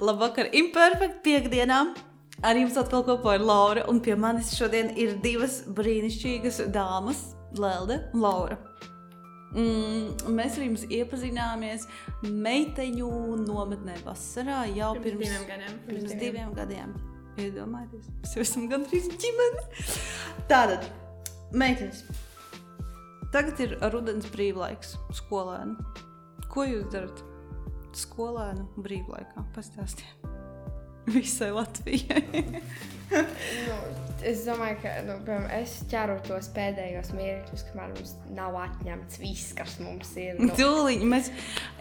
Labvakar, imperfekta piekdienā. Ar jums atkal kopā ir Laura, un pie manis šodien ir divas brīnišķīgas dāmas, Lelde un Laura. Mm, mēs ar jums iepazināmies meiteņu nometnē vasarā jau Pirms pirms, diviem gadiem. Pirms diviem gadiem. Iedomājieties, mēs jau esam gandrīz ģimene. Tātad, meitenes, tagad ir rudens brīvlaiks skolēnu. Ko jūs darat skolēnu brīvlaikā? Pastāstiet. Visai Latvijai. Nu, es domāju, ka nu, es ķeru tos pēdējos mirkļus, kamēr mums nav atņemts viss, kas mums ir. Nu, Tūlīt mēs,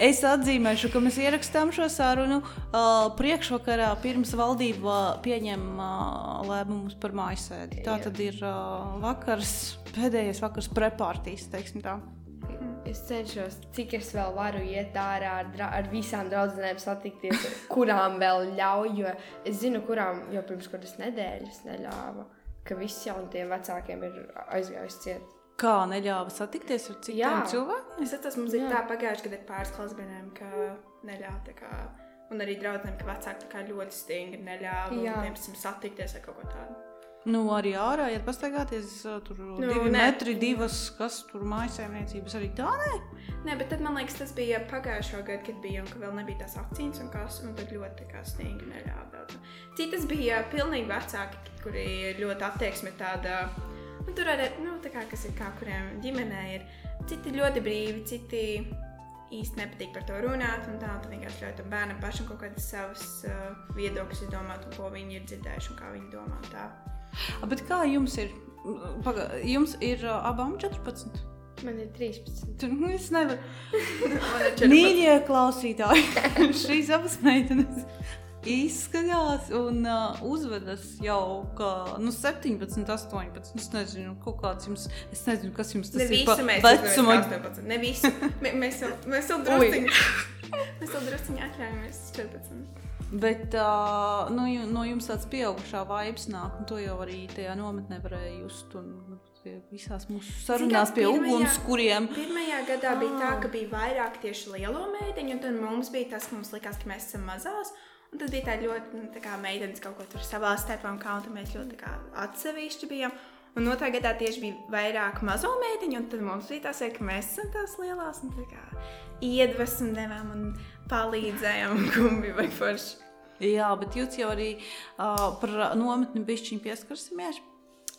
es atzīmēšu, ka mēs ierakstām šo sarunu uh, priekšvakarā, pirms valdība pieņem uh, lēmumus par mājasēdi. Tā tad ir uh, vakars, pēdējais vakars prepārtīs, teiksim tā. Es cenšos, cik es vēl varu iet ārā ar, dra- ar visām draudzenēm satikties, kurām vēl ļauj. Jo es zinu, kurām jau pirms kādas nedēļas neļāva, ka visiem tiem vecākiem ir aizgājis ciet. Kā neļāva satikties ar citiem Jā. cilvēkiem? Es atceros, mums ir Jā. tā pagājuši, kad ir pāris klasbiedriem, ka neļāva tā kā. Un arī draugiem, ka vecāki ļoti stingri neļāva viņiem satikties vai kaut ko tādu. Nu, arī ārā, ja pastaigāties, uh, tur nu, divi nē. metri, divas, kas tur mājasēmniecības arī tā nē. Nē, bet tad man liekas, tas bija pagājušā gada, kad bija un ka vēl nebija tās akcijas un kas, un tad ļoti kā stingri neļāva daudz. Citas bija pilnīgi vecāki, kuri ļoti attieksme tāda, nu, tur arī, nu, tā kā, kas ir kā, kuriem ģimenē ir, citi ļoti brīvi, citi īsti nepatīk par to runāt, un tā, tad vienkārši ļauj tam bērnam pašam kaut kādas savas uh, viedokļas izdomāt, un ko viņi ir dzirdējuši, un kā viņi domā un tā. Bet kā jums ir? Paga, jums ir abām 14. Man ir 13. Tur nu, es nevaru. Man ir 14. Mīļie klausītāji, šīs abas meitenes izskatās un uh, uzvedas jau kā nu, 17, 18. Es nezinu, kāds jums, es nezinu, kas jums tas Ne ir. mēs vecuma. esam 18. Ne visi. Mē- Mēs vēl, mēs vēl drusciņi. Mēs vēl drusciņi atļaujamies 14. Bet uh, nu, no jums tāds pieaugušā vibes nāk, un to jau arī tajā nometnē varēja just. Un, visās mūsu sarunās pie uguns, kuriem Pirmajā gadā bija tā, ka bija vairāk tieši lielo meiteņu, un tad mums bija tas, ka mums likās, ka mēs esam mazās. Un tad bija tā ļoti, nu, tā kā meitenes kaut ko tur savā starpā, un kā un mēs ļoti kā atsevišķi bijām. Un otrā gadā tieši bija vairāk mazo meiteņu, un tad mums bija tas, ka mēs esam tās lielās, un tā kā iedvesmu devām un palīdzējām, un kumbi vai forši. Jā, bet jūs jau arī uh, par nometni bišķiņu pieskarsimies.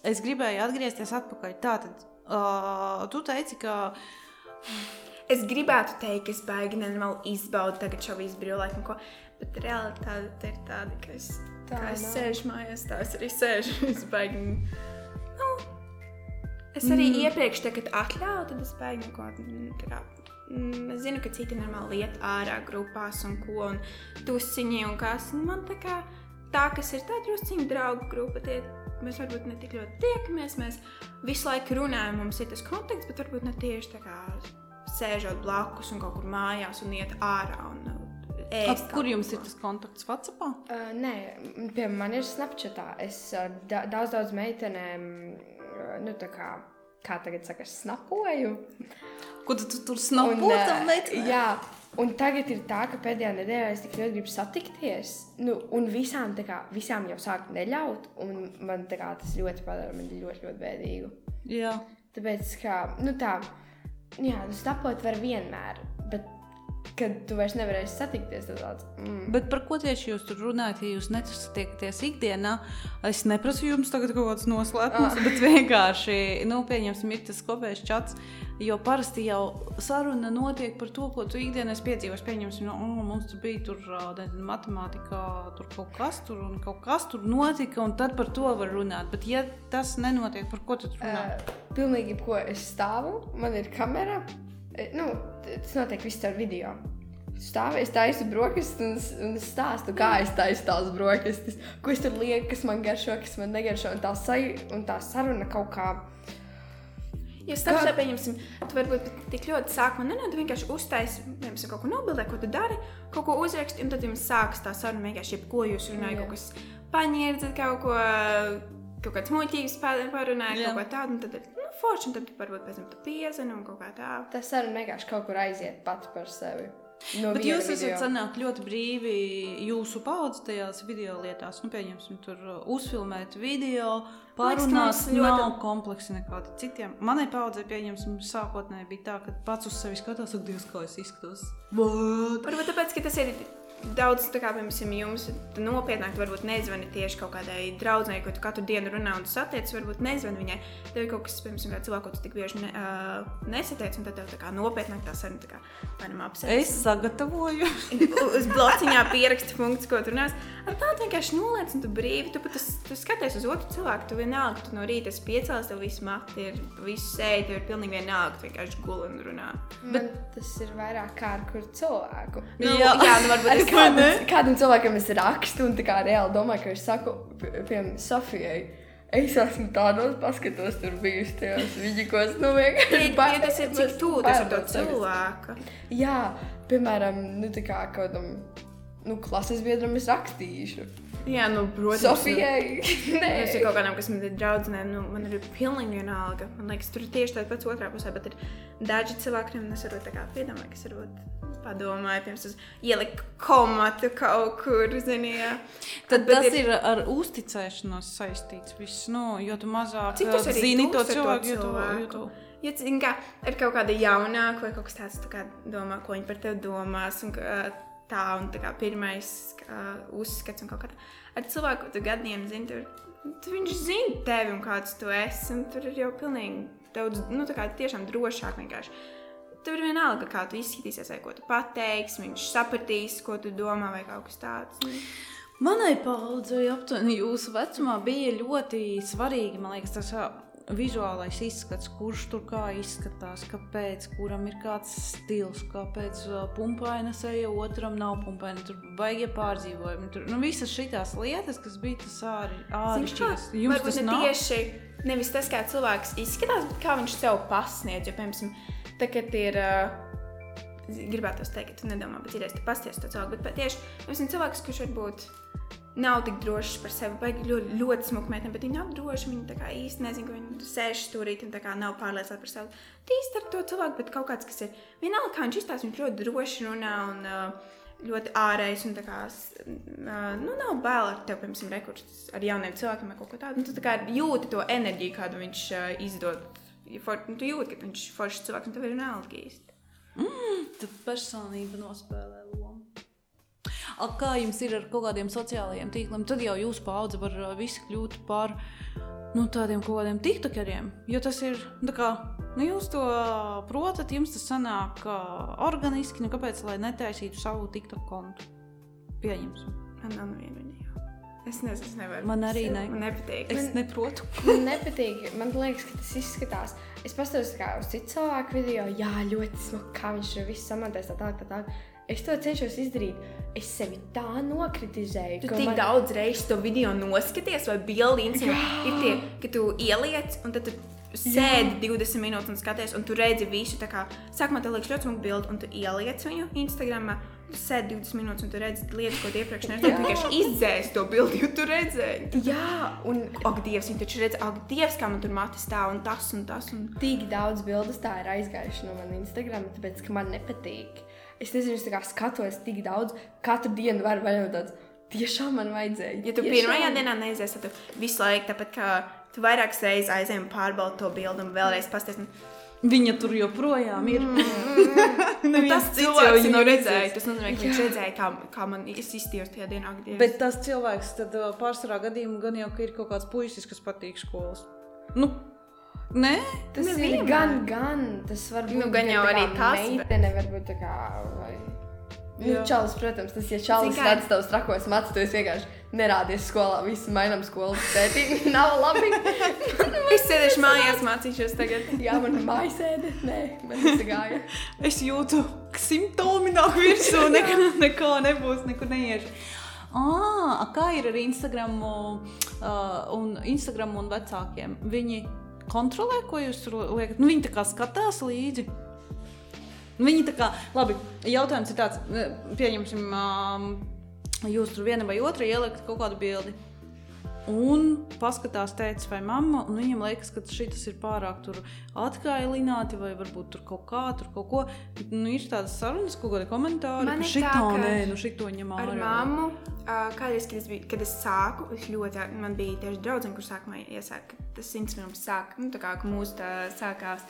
Es gribēju atgriezties atpakaļ. Tātad, uh, tu teici, ka Es gribētu teikt, ka es baigi nenormāli izbaudu tagad šo visu brīvlaiku, ko, bet realitāte ir tāda, ka es, Tā es sēžu mājās, tā es arī sēžu. Es baigi. Es arī mm. iepriekš, tā, kad atļauju, tad es baigi neko. mm, tā kā, mm, Es zinu, ka citi normāli iet ārā grupās un ko, un tusiņi un kas. Un man tā kā tā, kas ir tāda drusciņa draugu grupa, tie mēs varbūt ne tik ļoti tiekamies, mēs visu laiku runājam, mums ir tas kontakts, bet varbūt ne tieši tā kā sēžot blakus un kaut kur mājās un iet ārā un uh, ap, ēst. kur kaut jums ko. ir tas kontakts WhatsApp? Uh, nē, piemēram, man ir Snapchatā. Es ar da daudz, daudz meitenēm, uh, nu, tā kā, kā tagad saka, snapoju. Ko tu, tu tur snapu? uh, jā, un tagad ir tā, ka pēdējā nedēļā es tik ļoti gribu satikties. Nu, un visām, kā, visām jau sāk neļaut, un man kā, tas ļoti padara mani ļoti, ļoti bēdīgu. Jā. Tāpēc, ka, nu tā, jā, nu, snapot var vienmēr, bet, kad tu vairs nevarēsi satikties, tāds, mm. Bet par ko tieši jūs tur runājat, ja jūs nesatiekaties ikdienā? Es neprasu jums tagad kaut kādas noslēpumus, Ah. bet vienkārši, nu, pieņemsim, ir tas kopējs čats. Jo parasti jau saruna notiek par to, ko tu ikdienā esi piedzīvojis. Pieņemsim, nu, oh, mums tur bija tur, nezinu, matemātikā, tur kaut kas tur un kaut kas tur notika, un tad par to var runāt. Bet, ja tas nenotiek, par ko tu runā? Uh, pilnīgi jebko es stāvu, man ir kamera. Eh, Nu, tas notiek viss ar video. Stāvu, es taisu brokastis un, un stāstu, kā es taisu tās brokastis, ko es tur lieku, kas man garšo, kas man negaršo. Un tā, saj, un tā saruna kaut kā. Ja stāstā, pieņemsim, tu varbūt tik ļoti sākumā nenāc, tu vienkārši uztaisi, piemēram, kaut ko nobildē, ko tu dari, kaut ko uzraksti, un tad jums sākas tā saruna vienkārši, jebko jūs runājat, kaut kas paņērdzat, kaut ko, kaut kāds muļķības parunājat, Jā. kaut ko tādu, un tad nu, forši, un tad varbūt pēc tam tu piezani un kaut kā tā. Tā saruna vienkārši kaut kur aiziet pati par sevi. No Bet jūs esat video. sanāk ļoti brīvi jūsu paudze tajās video lietās. Nu, pieņemsim, tur uh, uzfilmēt video, pārunāt, ļoti- nav kompleksi nekādi citiem. Manai paudzei, pieņemsim, sākotnēji bija tā, ka pats uz sevi skatās, ak, Dievs, kā es izskatos. What? Varbūt tāpēc, ka tas ir daudz, tā kā, piemēram, jums tu nopietnāk, tu varbūt nezvani tieši kaut kādai draudzēji, ko tu katru dienu runā un tu satiec, varbūt nezvani viņai. Tev ir kaut kas, piemēram, kā cilvēku, ko tu tik bieži ne, uh, nesatiec, un tad tev tā kā nopietnāk tā saruna, tā kā, vainam apsēst. Es sagatavoju. uz blociņā pieraksti punktus, ko tur nes. Ar tādu vienkārši noliec, un tu brīvi, tu pat tas- tu skaties uz otru cilvēku, tu vienalga, tu no rīta esi piecēlies, tev viss mati ir, viss sēdi, tev ir pilnīgi vienalga, tu vienkārši guli un runā. Bet tas ir vairāk kā ar kuru cilvēku. Nu, Jā. jā, nu varbūt Ar es kādam, kādam cilvēkam es rakstu, un tā kā reāli domāju, ka es saku, pie- piemēram, Sofijai. Es esmu tādos paskatos, tur bijusi tajos vidīkos, nu vienkārši Ja, ja tas ir cik tuvu tas ar to cilvēku. Jā, piemēram, nu tā kā kādam, nu, klases biedram es rakstīšu. Jā, nu, protams. Sofijai, nē. Es ir kaut kādam, kas man ir draudzenē, nu, man ir pilnīgi vienalga. Man liekas, tur ir tieši tāds pats otrā pusē, bet ir daži cilvēki, kuriem es varu tā kā piedomāt, kas varbūt padomāja, pirms es ieliku komatu kaut kur, zini, jā. Tad Bet tas ir ar uzticēšanos saistīts. Viss, nu, jo tu mazāk Cik tas arī zini to cilvēku, jo tu, jo tu Ja zini, kā ir kaut kāda jaunāka vai kaut kas tāds, tā kā domā, ko viņi par tevi domās, un ka, tā, un tā kā pirmais kā, uzskats un kaut kā tā. Ar cilvēku, ko tu gadiem zini, tur, tu viņš zina tevi un kāds tu esi, un tur ir jau pilnīgi daudz, nu, tā kā tiešām drošāk vienkārši. Tur ir vienalga, kā tu izskatīsies, vai ko tu pateiksi, viņš sapratīs, ko tu domā, vai kaut kas tāds. Nu. Manai paudzei, aptuveni jūsu vecumā, bija ļoti svarīgi liekas, tas vizuālais izskats, kurš tur kā izskatās, kāpēc, kuram ir kāds stils, kāpēc pumpaina seja, otram nav pumpaina, tur baigie pārdzīvojumi. Tur, nu, visas šīs lietas, kas bija tas. Zini kā, Jums tas nav? tieši nevis tas, kā cilvēks izskatās, bet kā viņš sev pasniedz. Jo, piemēram, tagad ir. Gribētu teikt, nedomā, bet ir tu pasties to cilvēku. Bet tieši piemēram, cilvēks, kurš varbūt nav tik drošs par sevi, vai ļoti, ļoti smuka meitene, bet viņi nav droši. Viņi tā kā īsti nezina, ka viņi sēž stūrīt un nav pārliecināti par sevi. Tīsti ar to cilvēku, bet kaut kāds, kas ir vienalga, kā viņš izstāsta, viņš ļoti droši runā un ļoti ārējs. Un tā kā nu, nav bail ar tevi, piemēram, rekursus ar jauniem cilvēkiem vai kaut ko tādu. Un Tu tā kā jūti to enerģiju, kādu viņš uh, izdod. Ja for, nu, tu jūti, ka viņš ir foršs cilvēks un tev ir vienalga īsti. Tad personība nospēlē lomu. A, kā jums ir ar kaut kādiem sociālajiem tīkliem? Tad jau jūsu paudze var ā, visi kļūt par nu, tādiem kaut kādiem tiktokeriem. Jo tas ir, kā, nu, jūs to ā, protat, jums tas sanāk ā, organiski. Nu, kāpēc lai netaisītu savu tiktok kontu? Pieņemsim. Man nav jau. Es nezinu, es nevaru. Man arī ne. Man nepatīk. Es neprotu. Man nepatīk. Man liekas, ka tas izskatās. Es paskatos kā uz citu cilvēku video. Jā, ļoti smuki, kā viņš to visu samantēs. Tā tā, tā, tā. Es to cenšos izdarīt. Es sevi tā nokritizēju. Tu tik man- daudz reizes to video noskaties, vai bildi Instagram. Ir tie, ka tu ieliec, un tad tu sēdi 20 minūtes un skaties, un tu redzi visu. tā Kā, sākumā tev liekas ļoti smuka bilde, un tu ieliec viņu Instagram. Tu sēdi 20 minūtes, un tu redzi lietas, ko tu iepriekš neredzēji. Tu vienkārši izdzēsi to bildi, jo tu redzēji. Jā, un Ak, Dievs, viņi taču redz, ak, Dievs, kā man tur mati stāv, un tas un tas. Un... tik daudz bildes tā ir aizgājuši no manas Instagram, tāpēc ka man nepatīk. Es nezinu, es tā kā skatos tik daudz, katru dienu varu vaļot tāds. Tiešām man vajadzēja. Ja tu Tiešām. pirmajā dienā neizies, tad tu visu laiku tāpat kā tu vairākas reizes aizēji un pārbaudi to bildi un vēlreiz pasties. Viņa tur joprojām ir. Un Neviens tas cilvēks jau nav redzējis. Tas nozīmē, ka viņš redzēja, kā, kā man es izstījos tajā dienā. Dievs. Bet tas cilvēks tad pārsvarā gadījumā gan jau ka ir kaut kāds puisis, kas patīk skolas. Nu, nē, Tas Nevienmēr. ir gan, gan. Tas var būt Nu, gan jau arī tas, bet- Meitene var būt tā kā. Vai... Nu, čalis, protams, tas, ja čalis kā- redz tavus trakos matus, tu esi vienkārši nerādies skolā, visi mainām skolas tēti. Nav labi. Es sēdēšu mājās, mācīšos tagad. Jā, man ir mājasēde. Nē, man tas gāja. es jūtu, ka simptomi nāk virsū, nekā, nekā nebūs, nekur neiešu. Ah, kā ir ar Instagram uh, un, Instagram un vecākiem? Viņi kontrolē, ko jūs tur liekat? Nu, viņi tā kā skatās līdzi. Viņi tā kā, labi, jautājums ir tāds, pieņemsim, jūs tur viena vai otra ielikat kaut kādu bildi. Un paskatās, teica, vai mamma, un viņam liekas, ka šis ir pārāk atkailināti, vai varbūt tur kaut kā, tur kaut ko. Nu, ir tādas sarunas, kaut kādi komentāri, Man ka šito tā, ka nē, nu šito ņem Ar ārā. mammu, uh, kādreiz, kad es, biju, kad es sāku, es ļoti, man bija tieši draudzene, kur sākumā iesāka, ka tas Instagrams sāk, nu, tā kā mūsu tā sākās.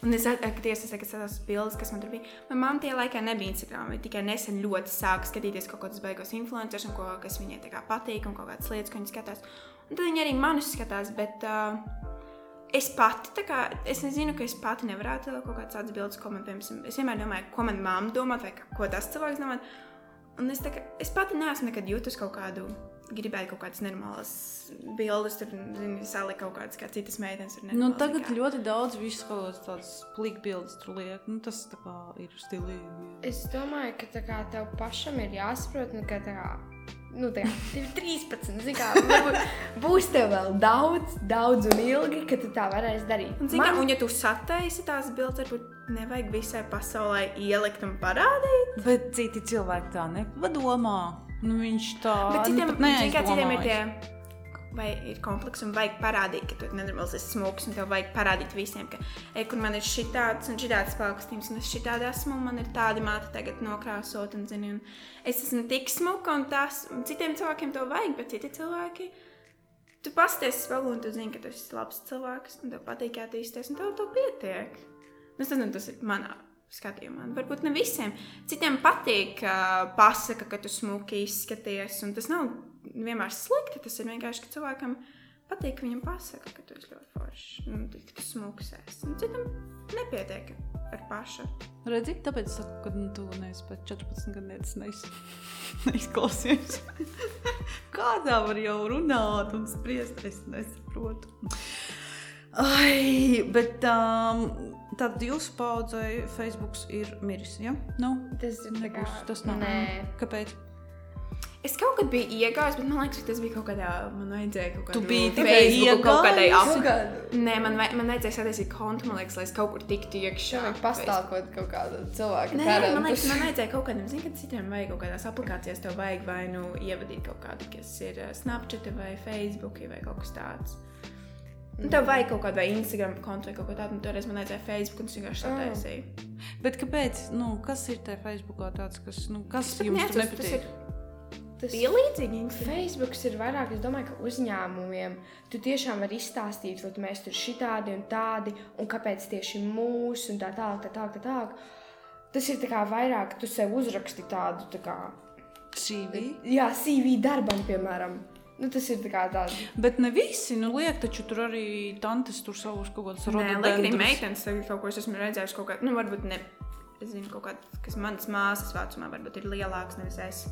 Un es atceros, ka tas bildes, kas man tur bija. Manā mamā tajā laikā nebija Instagram. Viņa tikai nesen ļoti sāka skatīties kaut kādus beigās influencerus, ko, kas viņai patīk, un kaut kādas lietas, ko viņa skatās. Un tad viņa arī manus skatās, bet uh, es pati, kā, es nezinu, ka es pati nevarētu kaut kādas tādas bildes komentēt. Es vienmēr domāju, ko man mamma domā, vai ko tas cilvēks domā. Un es, kā, es pati neesmu nekad jutus kaut kādu, gribēju kaut kādas nenormālas bildes, tur zini, salikt kaut kādas, kā citas meitenes. Nu, tagad tā kā. ļoti daudz visu kaut kādas tādas plīkbildes tur liek. Nu, tas tā kā ir stilīgi. Es domāju, ka tā kā tev pašam ir jāsaprot, nu, ka tā kā. Nu, tā kā ir 13. zini Kā, varbūt būs tev vēl daudz, daudz un ilgi, ka tu tā varēsi darīt. Un, zini, Man... un ja tu sataisi tās bildes, varbūt nevajag visai pasaulē ielikt un parādīt. Bet citi cilvēki tā nepadomā. Nu, viņš tā Bet citiem, nu, citiem ir tie. Vai ir komplekss un vajag parādīt, ka tu nenormāls esi smūgs, un tev vajag parādīt visiem, ka, ej, kur man ir šitāds un šitāds paukstījums, un es šitādi esmu, un man ir tāda māte tagad nokrāsot, un, zini, un es esmu tik smuka, un tas, un citiem cilvēkiem to vajag, bet citi cilvēki, tu pasties spēlē, un tu zini, ka tu esi labs cilvēks, un tev patīk attīstīties, un tev to pietiek. Nu, Es nezinu, tas ir manā skatījumā. Varbūt ne visiem. Citiem patīk, ka pasaka, ka tu smuki izskaties, tas nav vienmēr slikti. Tas ir vienkārši, ka cilvēkam patīk, ka viņam pasaka, ka tu esi ļoti foršs, un ka tu. Un citam nepietiek ar pašu. Redzi, tāpēc es saku, ka nu, tu neesi pat 14 gadus neiz, neizklausies. Kādā var jau runāt un spriest, es nesaprotu. Ai, bet um, tad jūsu paudzei Facebook ir miris. Ja? Nu, Tas ir tā kā. nebūs, tas nav. Nē. Kāpēc? Es kaut kad biju iegājis, bet man liekas, ka tas bija kaut kādā. Man vajadzēja kaut kādā Tu biji tikai kaut iegājis? Kaut kādu. Nē, man, vaj- man vajadzēja sataisīt kontu, man liekas, lai es kaut kur tiktu iekšā. Šā vajag pastāvot kaut kādu cilvēku. Nē, man talentus. liekas, man vajadzēja kaut kādam, zinu, ka citiem vajag kaut kādās aplikācijās, tev vajag vai nu ievadīt kaut kādu, kas ir uh, Snapchat vai Facebook vai kaut kas tāds. Un tev vajag kaut kādu Instagram kontu vai kaut ko tādu, un toreiz man vajadzēja Facebook, un es vienkārši Oh. sataisīju. Bet kāpēc? Nu, kas ir tajā Facebookā tāds, kas, nu, kas jums neatceros, tas nepatīk? ir Tas bija līdzīgi. Facebook ir vairāk, es domāju, ka uzņēmumiem tu tiešām vari izstāstīt, ka mēs tur šitādi un tādi, un kāpēc tieši mūsu, un tā tālāk, tā tālāk, tā tālāk. Tas ir tā kā vairāk, tu sev uzraksti tādu, tā kā, CV. jā, CV darbam, piemēram. Nu, tas ir tāds. Bet ne visi, nu, liek, taču tur arī tantes tur savus kaut kādus Nē, lai arī meitenes kaut ko es esmu redzējis, kaut kā, nu, varbūt ne, es zinu, kaut kāds, kas manas māsas vecumā varbūt ir lielāks, nevis es.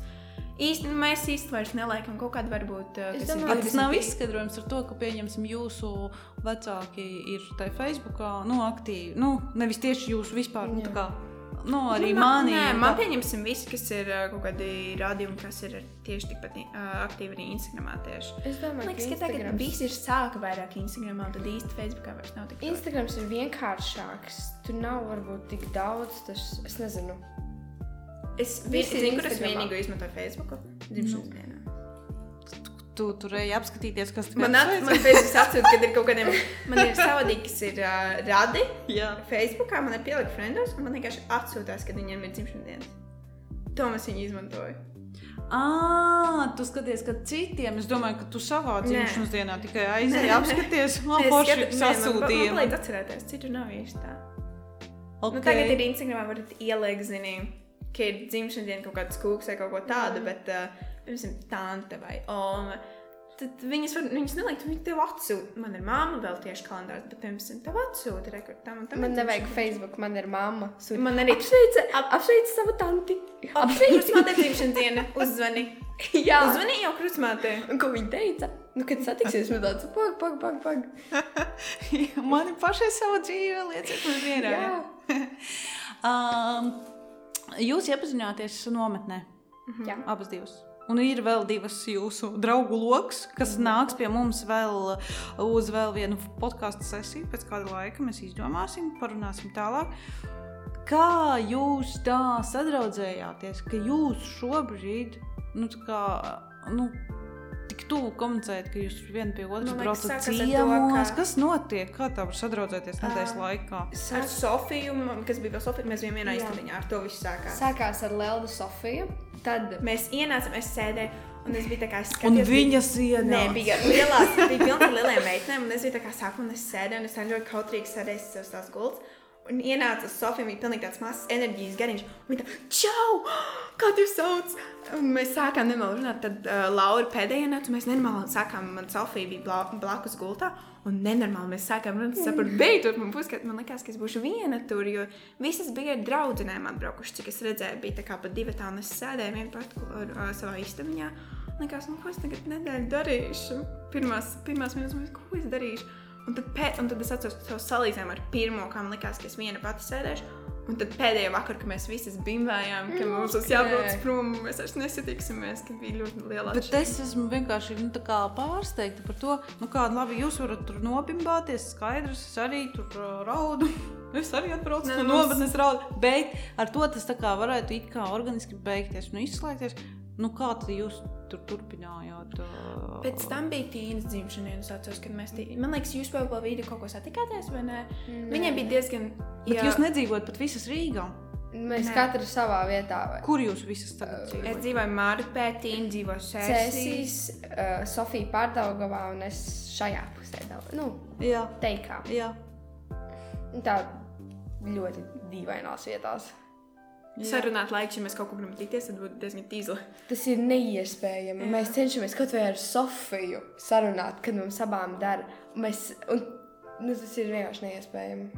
Īsti, nu, mēs īsti vairs neliekam kaut kādu varbūt. uh, Es domāju, tas nav 20. izskaidrojums ar to, ka, pieņemsim, jūsu vecāki ir tajā Facebookā, nu, aktīvi. Nu, nevis tieši jūs vispār, nu, tā kā, nu, arī Nu, mani. Nē, man pieņemsim visi, kas ir kaut kādi rādījumi, kas ir tieši tikpat aktīvi arī Instagramā tieši. Es domāju, Man liekas, ka ka tagad visi ir sāka vairāk Instagramā, tad īsti Facebookā vairs nav tik. Instagrams ir vienkāršāks. Tur nav varbūt tik daudz. Tas, es nezinu. Es vi- Visi zinu, kur es vienīgo izmantoju Facebooku. Dzimšanas dienā. Tu tur ej apskatīties, kas tur at, man atsūta, kad ir kaut kādiem, man ir savādīgi, kas ir uh, radi. Jā. Facebookā man ir pielikt friendos, un man vienkārši atsūtās, kad viņiem ir dzimšanas dienas. To mēs viņu izmantoju. Ah, tu skaties, ka citiem, es domāju, ka tu savā dzimšanas dienā tikai aizēji Nē. apskaties, Es man forši sasūtīja. palīdz atcerēties, citur nav īsti tā. Okay. Nu, tagad ir Instagramā, varat ielikt, zini, ka ir dzimšanas diena kaut kāds kūks vai kaut ko tādu, bet, uh, piemēram, tante vai oma. Tad viņas, var, viņas nelikt, viņi tev atsūta. Man ir māma vēl tieši kalendārs, bet, piemēram, tev atsūta rekord tam un tam. Man nevajag dzimšanas Facebook, man ir mamma. Sūta. Man arī- apsveica, ap, apsveica savu tanti. Apsveicu, man ir dzimšanas diena. Uzzvani. Jā, Uzzvani jau krustmātei. un ko viņa teica? Nu, kad satiksies, man tāds pag, pag, pag, pag. Man ir pašai sava dzīve, lieciet man mierā. Jā. um, jūs iepazināties nometnē, Jā. abas divas. Un ir vēl divas jūsu draugu lokus, kas nāks pie mums vēl uz vēl vienu podkāstu sesiju. Pēc kāda laika mēs izdomāsim, parunāsim tālāk. Kā jūs tā sadraudzējāties, ka jūs šobrīd, nu, tā kā, nu, tik tuvu komunicējat, ka jūs viens pie otras braucat ciemos? ka- Kas notiek? Kā tā var sadraudzēties nedēļas Ā. laikā? Ar Sofiju, kas bija vēl Sofija, mēs bijām vienā istabiņā, ar to viss sākās. Sākās ar Leldu Sofiju. Tad Mēs ienācām, es sēdēju, un es biju tā kā es Un viņas ienāca. Nē, bija lielās, bija pilns ar lieliem meitenēm, un es biju tā kā sākumā, un es sēdēju, un es cenšos kautrīgi sēdēt uz tās gultas. Un ienāca Sofija, viņa bija pilnīgi tāds mazs enerģijas gariņš. Viņa tā, čau, kā tu sauc? Un mēs sākām nemāli runāt, tad uh, Laura pēdējā nāca, mēs nenormāli sākām, man Sofija bija bla, blakus gultā. Un nenormāli mēs sākām runāt, saprotu, beidzot, man būs, ka man liekas, ka es būšu viena tur, jo visas bija ar draudzenēm atbraukušas, cik es redzēju, bija tā kā pa divi tā, un es sēdēju ar, ar savā istabiņā. Likās, nu, ko es tagad nedēļu darīšu? Pirmās, pirmās minūtes, ko es darīšu? Un tad, pē, un tad es atceros to salīdzinājumu ar pirmo, kā man likās, ka es viena pati sēdēšu. Un tad pēdējā vakarā, kad mēs visi bimbējām, ka mums būs jābrauc prom, mēs vairs nesatiksimies, ka bija ļoti liela Bet es esmu vienkārši nu, pārsteigta par to, nu, kā labi jūs varat tur nobimbāties. Skaidrs, es arī tur uh, raudu. Es arī atbraucu no nometnes raudu. Bet ar to tas tā kā varētu it kā organiski beigties un izslēgties. Nu, kā tad jūs tur turpinājāt? Uh, Pēc tam bija tīnas dzimšana, un es atceros, kad mēs tī... Man liekas, jūs vēl pa vidu kaut ko satikāties, vai ne? Viņai bija diezgan. Bet jūs nedzīvojat pat visas Rīgā. mēs Nē. katrs savā vietā. vai- Kur jūs visas tagad Es dzīvojat? dzīvoju Mārupē, Tīna dzīvoju Sēsīs. Uh, Sofija Pārdaugavā un es šajā pusē. Nu, Jā, teikā. jā. Tā ļoti dīvainās vietās. Sarunāt laiku, ja mēs kaut kur gribam tikties, tad būtu diezgan tīzli. Tas ir neiespējami. Jā. Mēs cenšamies kaut vai ar Sofiju sarunāt, kad mums abām dara. Mēs, un, nu, tas ir vienkārši neiespējami.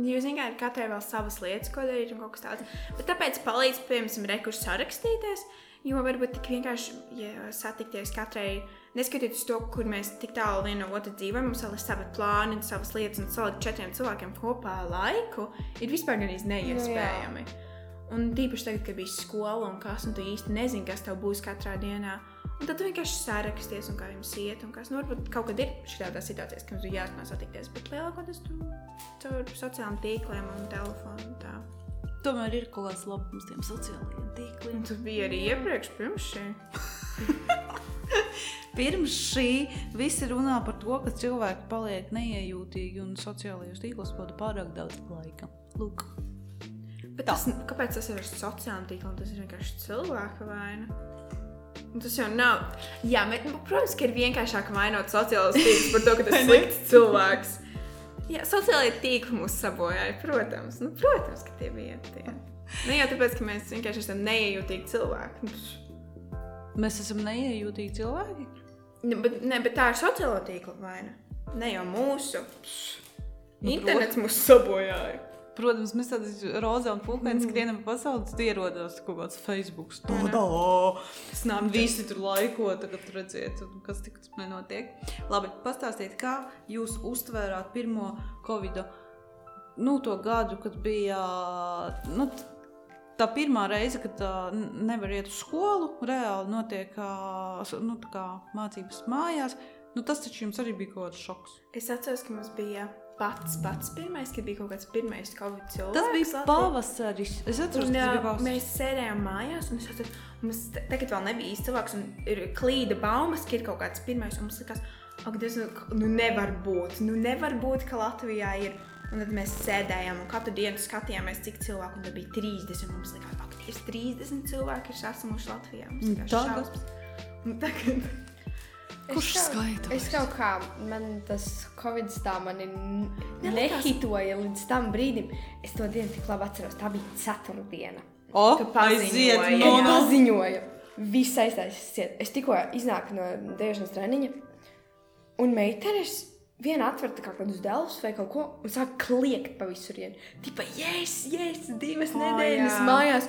Jūs zināt, ka katrai vēl savas lietas, ko darīt, un kaut kas tāds. Bet tāpēc palīdz, piemēram, rekursu sarakstīties. Jo varbūt tik vienkārši ja satikties katrai, neskatoties to, kur mēs tik tālu viena no otras dzīvojam, mums vēl ir savi plāni, savas lietas, un salikt četriem cilvēkiem kopā laiku, ir vispār gan neiespējami. Un tīpaši tagad, kad bija skola un kas, un tu īsti nezini, kas tev būs katrā dienā. Un tad tu vienkārši saraksties, un kā jums iet, un kas. Nu, varbūt kaut kad ir šādas situācijas, ka mums ir jāsmā satikties, bet lielākoties tu caur sociālajiem tīkliem un telefonu. un Tā. Tomēr ir kaut kāds labums tiem sociālajiem tīkliem. Tas bija arī iepriekš, pirms šī. Pirms šī visi runā par to, ka cilvēki paliek neiejūtīgi un sociālajos tīklos pavada pārāk daudz laika. Lūk, Bet tas, kāpēc tas ir ar sociālajiem tīkliem? Tas ir vienkārši cilvēka vaina. Tas jau nav. Jā, bet, nu, protams, ka ir vienkāršāk vainot sociālos tīklus par to, ka tas ir slikts cilvēks. Jā, sociālajie tīkli mūs sabojāja, protams. Nu, protams, ka tie bija tie. Ne jau tāpēc, ka mēs vienkārši esam neiejūtīgi cilvēki. Nu, mēs esam neiejūtīgi cilvēki. Ne, bet, ne, bet tā ir sociālo tīklu vaina. Ne jau mūsu. Nu, Internets mūs sabojāja. Protams, mēs tādi rozā un pūkaini skrienam pa pasauli, tad ierodas kaut kāds Facebook. Tādā snap, visi tur laiko, tagad redziet, kas tik tas nenotiek. Labi, pastāstiet, kā jūs uztvērāt pirmo Covid nu, to gadu, kad bija nu, tā pirmā reize, kad nevar iet uz skolu, reāli notiek nu, mācības mājās. Nu, tas taču jums arī bija kaut kāds šoks. Es atceros, ka mums bija pats, pats pirmais, kad bija kaut kāds pirmais Covid cilvēks. Tas bija pavasaris. Es atceros, Un, ka tas bija pavasaris. mēs sēdējām mājās, un es atceros, mums tagad vēl nebija īsti cilvēks, un ir klīda baumas, ka ir kaut kāds pirmais, un mums likās, ak, tas nu nevar būt, nu nevar būt, ka Latvijā ir. Un tad mēs sēdējām un katru dienu skatījāmies, cik cilvēku tad bija 30. un Mums likās, ka tieši 30 cilvēki ir saslimuši Latvijā. Mums likās tagad? šausmas. Un tagad Kurš Es kaut- skaita Es kaut kā, man tas Covid tā mani nehitoja līdz tam brīdim. Es to dienu tik labi atceros. Tā bija ceturtdiena. O, aiziet, no, no. paziņoja, viss aiztaisies. Es tikko iznāku no dēļas treniņa, un meitenes viena atver kā kādus dēlus vai kaut ko, un sāk kliegt pa visurienu. Tipa, yes, yes, divas O, nedēļas jā. mājās.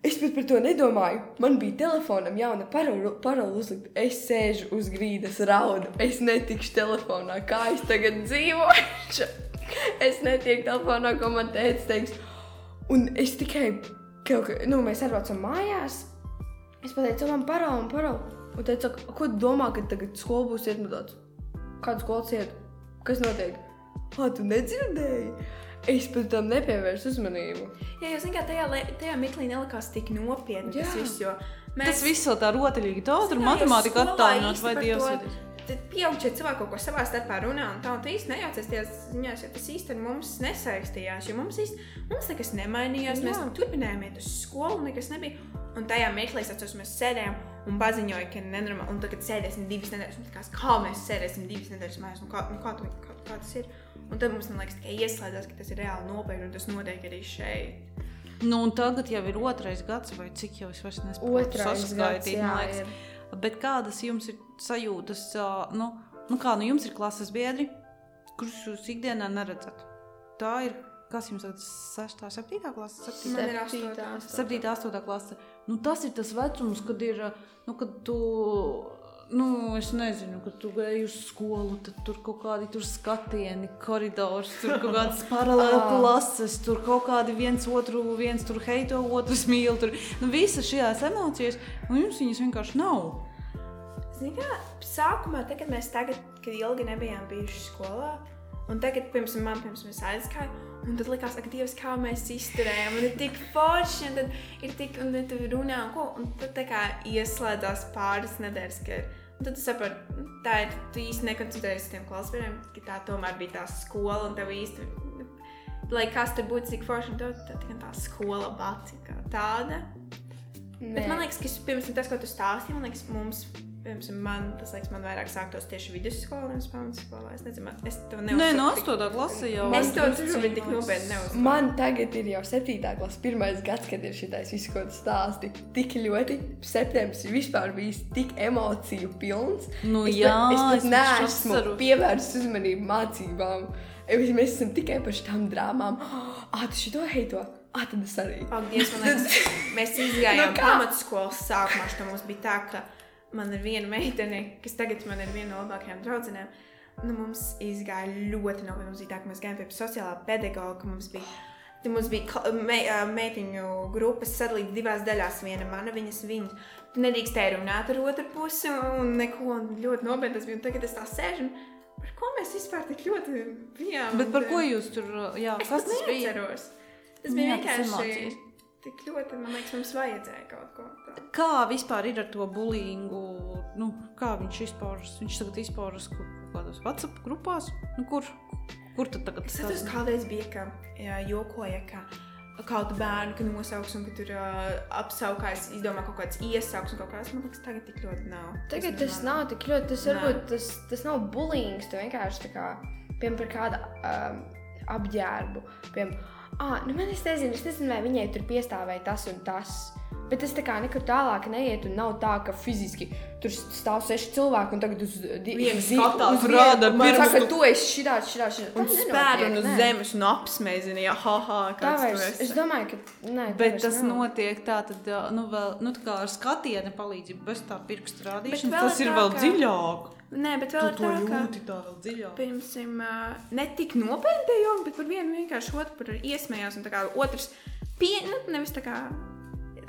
Es pat par to nedomāju. Man bija telefonam jauna parole uzlikta. Es sēžu uz grīdas, raudu. Es netikšu telefonā, kā es tagad dzīvoju. es netieku telefonā, ko man teica. Teiks. Un es tikai, kaut kā, nu, mēs atbraucam mājās. Es pateicu, man parole, un parole. Un teica, ko tu domā, ka tagad skola būs iet no tāds? Kādu skolas iet? Kas notiek? Ā, tu nedzirdēji? Es pat tam nepievērsu uzmanību. Jā, jau zināmā mērā tajā, tajā mirklī nelikās tik nopietni tas viss, jo Tas viss vēl tā rotaļīgi tā, tur matemātika attālināt vai dievs. Tad pieaugušie cilvēki kaut ko savā starpā runā, un tā un īsti nejaucies tajās ziņās, jo tas ar mums nesaistījās. Mums, mums nekas nemainījās. Mēs Jā. turpinājām iet uz skolu, nekas nebija. Un tajā mirklī es atceros, mēs sēdējām un paziņoja, ka nenormāli. Un tagad sēdēsim divas nedēļas. Un kā mēs sēdēsim divas nedēļas mājās, un kā, nu, kā, tu, kā, kā tas ir. Un tad mums, man liekas, tikai ieslēdzās, ka tas ir reāli nopietni, un tas notiek arī šeit. Nu, un tagad jau ir otrais gads, vai cik jau es vairs nespēju gads, jā, liekas. ir. Bet kādas jums ir sajūtas? Nu, nu kā, nu jums ir klases biedri, kurus jūs ikdienā neredzat. Tā ir, kas jums ir 6, 7 klase? 7. Man ir Septītā, astotā. 7, 8 klase. Nu, tas ir tas vecums, kad ir, nu, kad tu, nu, es nezinu, kad tu gāji uz skolu, tad tur kaut kādi tur skatieni, koridors, tur kaut kādas paralēlas Ah. klases, tur kaut kādi viens otru, viens tur heito, otrs mīl. Tur, nu, visas šīs emocijas, un jums viņas vienkārši nav. Zini, kā sākumā, tad, kad mēs tagad, kad ilgi nebijām bijuši skolā, un tagad, pirms man, pirms mēs aizgājām, un tad likās, ka Dievs, kā mēs izturējām, un ir tik forši, un tad ir tik, un tad runā, un ko, un tad tā kā ieslēdzās pāris nedēļas, ka, un tad tu saprati, nu, tā ir, tu īsti nekoncentrējies uz tiem klasbērniem, ka tā tomēr bija tā skola, un tev īsti, lai kas tur būtu cik forši, tad, tad gan tā skola pati kā tāda. Bet man liekas, ka pirms tam tas, ko tu stāstīji, man liekas, mums, pirms man, tas liekas, man vairāk sāktos tieši vidusskolā, nevis pamatskolā. Es nezinu, man- es to Nē, neuzskatu no tik- 8. klases jau. Es to tur tik nopietni neuzskatu. Man tagad ir jau septītā klase, pirmais gads, kad ir šis viss, ko stāsti. Tik ļoti, septembris vispār bijis tik emociju pilns. Nu, es jā, pat, es pat neesmu pievērsis uzmanību mācībām. Es- Mēs esam tikai par šīm drāmām. Ah, tu šito heito. Ah, tad es arī. Ak, Dievs, man liekas, mēs izgājām Nu no kā? pamatskolas sākumā. Tad mums bija tā, ka man ir viena meitene, kas tagad man ir viena no labākajām draudzenēm. Nu, mums izgāja ļoti nopietni. Mums bija tā, ka mēs gājām pie sociālā pedagoga. Mums bija, tad mums bija me, meitiņu grupas sadalīta divās daļās. Viena mana, viņas viņa. Tu nedrīkstēji runāt ar otru pusi un neko un ļoti tas bija. Un tagad es tā sēžu. un Par ko mēs vispār tik ļoti bijām? Bet par ko jūs tur, jā, Es kas tas bija? Tas Nu bija vienkārši tik ļoti, man liekas, mums vajadzēja kaut ko. Kā vispār ir ar to bulīgu? Nu, kā viņš izpaužas? Viņš tagad izpaužas kaut kādos WhatsApp grupās. Nu, kur, kur tad tagad Es atceros, kādreiz bija, ka jā, jokoja, ka kādu bērnu ka nosauks un ka tur uh, apsaukās, izdomā kaut kāds iesauks un kaut kāds. Man liekas, tagad tik ļoti nav. Tagad tas nav tik ļoti, tas varbūt tas, tas nav bullying. Tu vienkārši tā kā, piemēram, par kādu um, apģērbu. Piemēram, ah, nu man es nezinu, es nezinu, vai viņai tur piestāvēja tas un tas. Bet tas tā kā nekur tālāk neiet, un nav tā, ka fiziski tur stāv seši cilvēki, un tagad uz zi- skatās, rāda ar pirkstu. saka, tu esi šitā, šitā, šitā. Un spēr un uz zemes un apsmēzina, ja ha, ha, kāds tu vairs, es esi. domāju, ka nē, Bet tas nav. notiek tā, tad, nu, vēl, nu, tā kā ar skatienu palīdzību, bez tā pirkstu rādīšanas. Tas ir ir vēl dziļāk. Nē, bet Tu vēl ir to tā, ka. tā vēl dziļāk. Pirmsim, ne tik nopietni tie joki, bet par vienu vienkārši otru par iesmējās. Un tā kā otrs, pie, nu, nevis tā kā,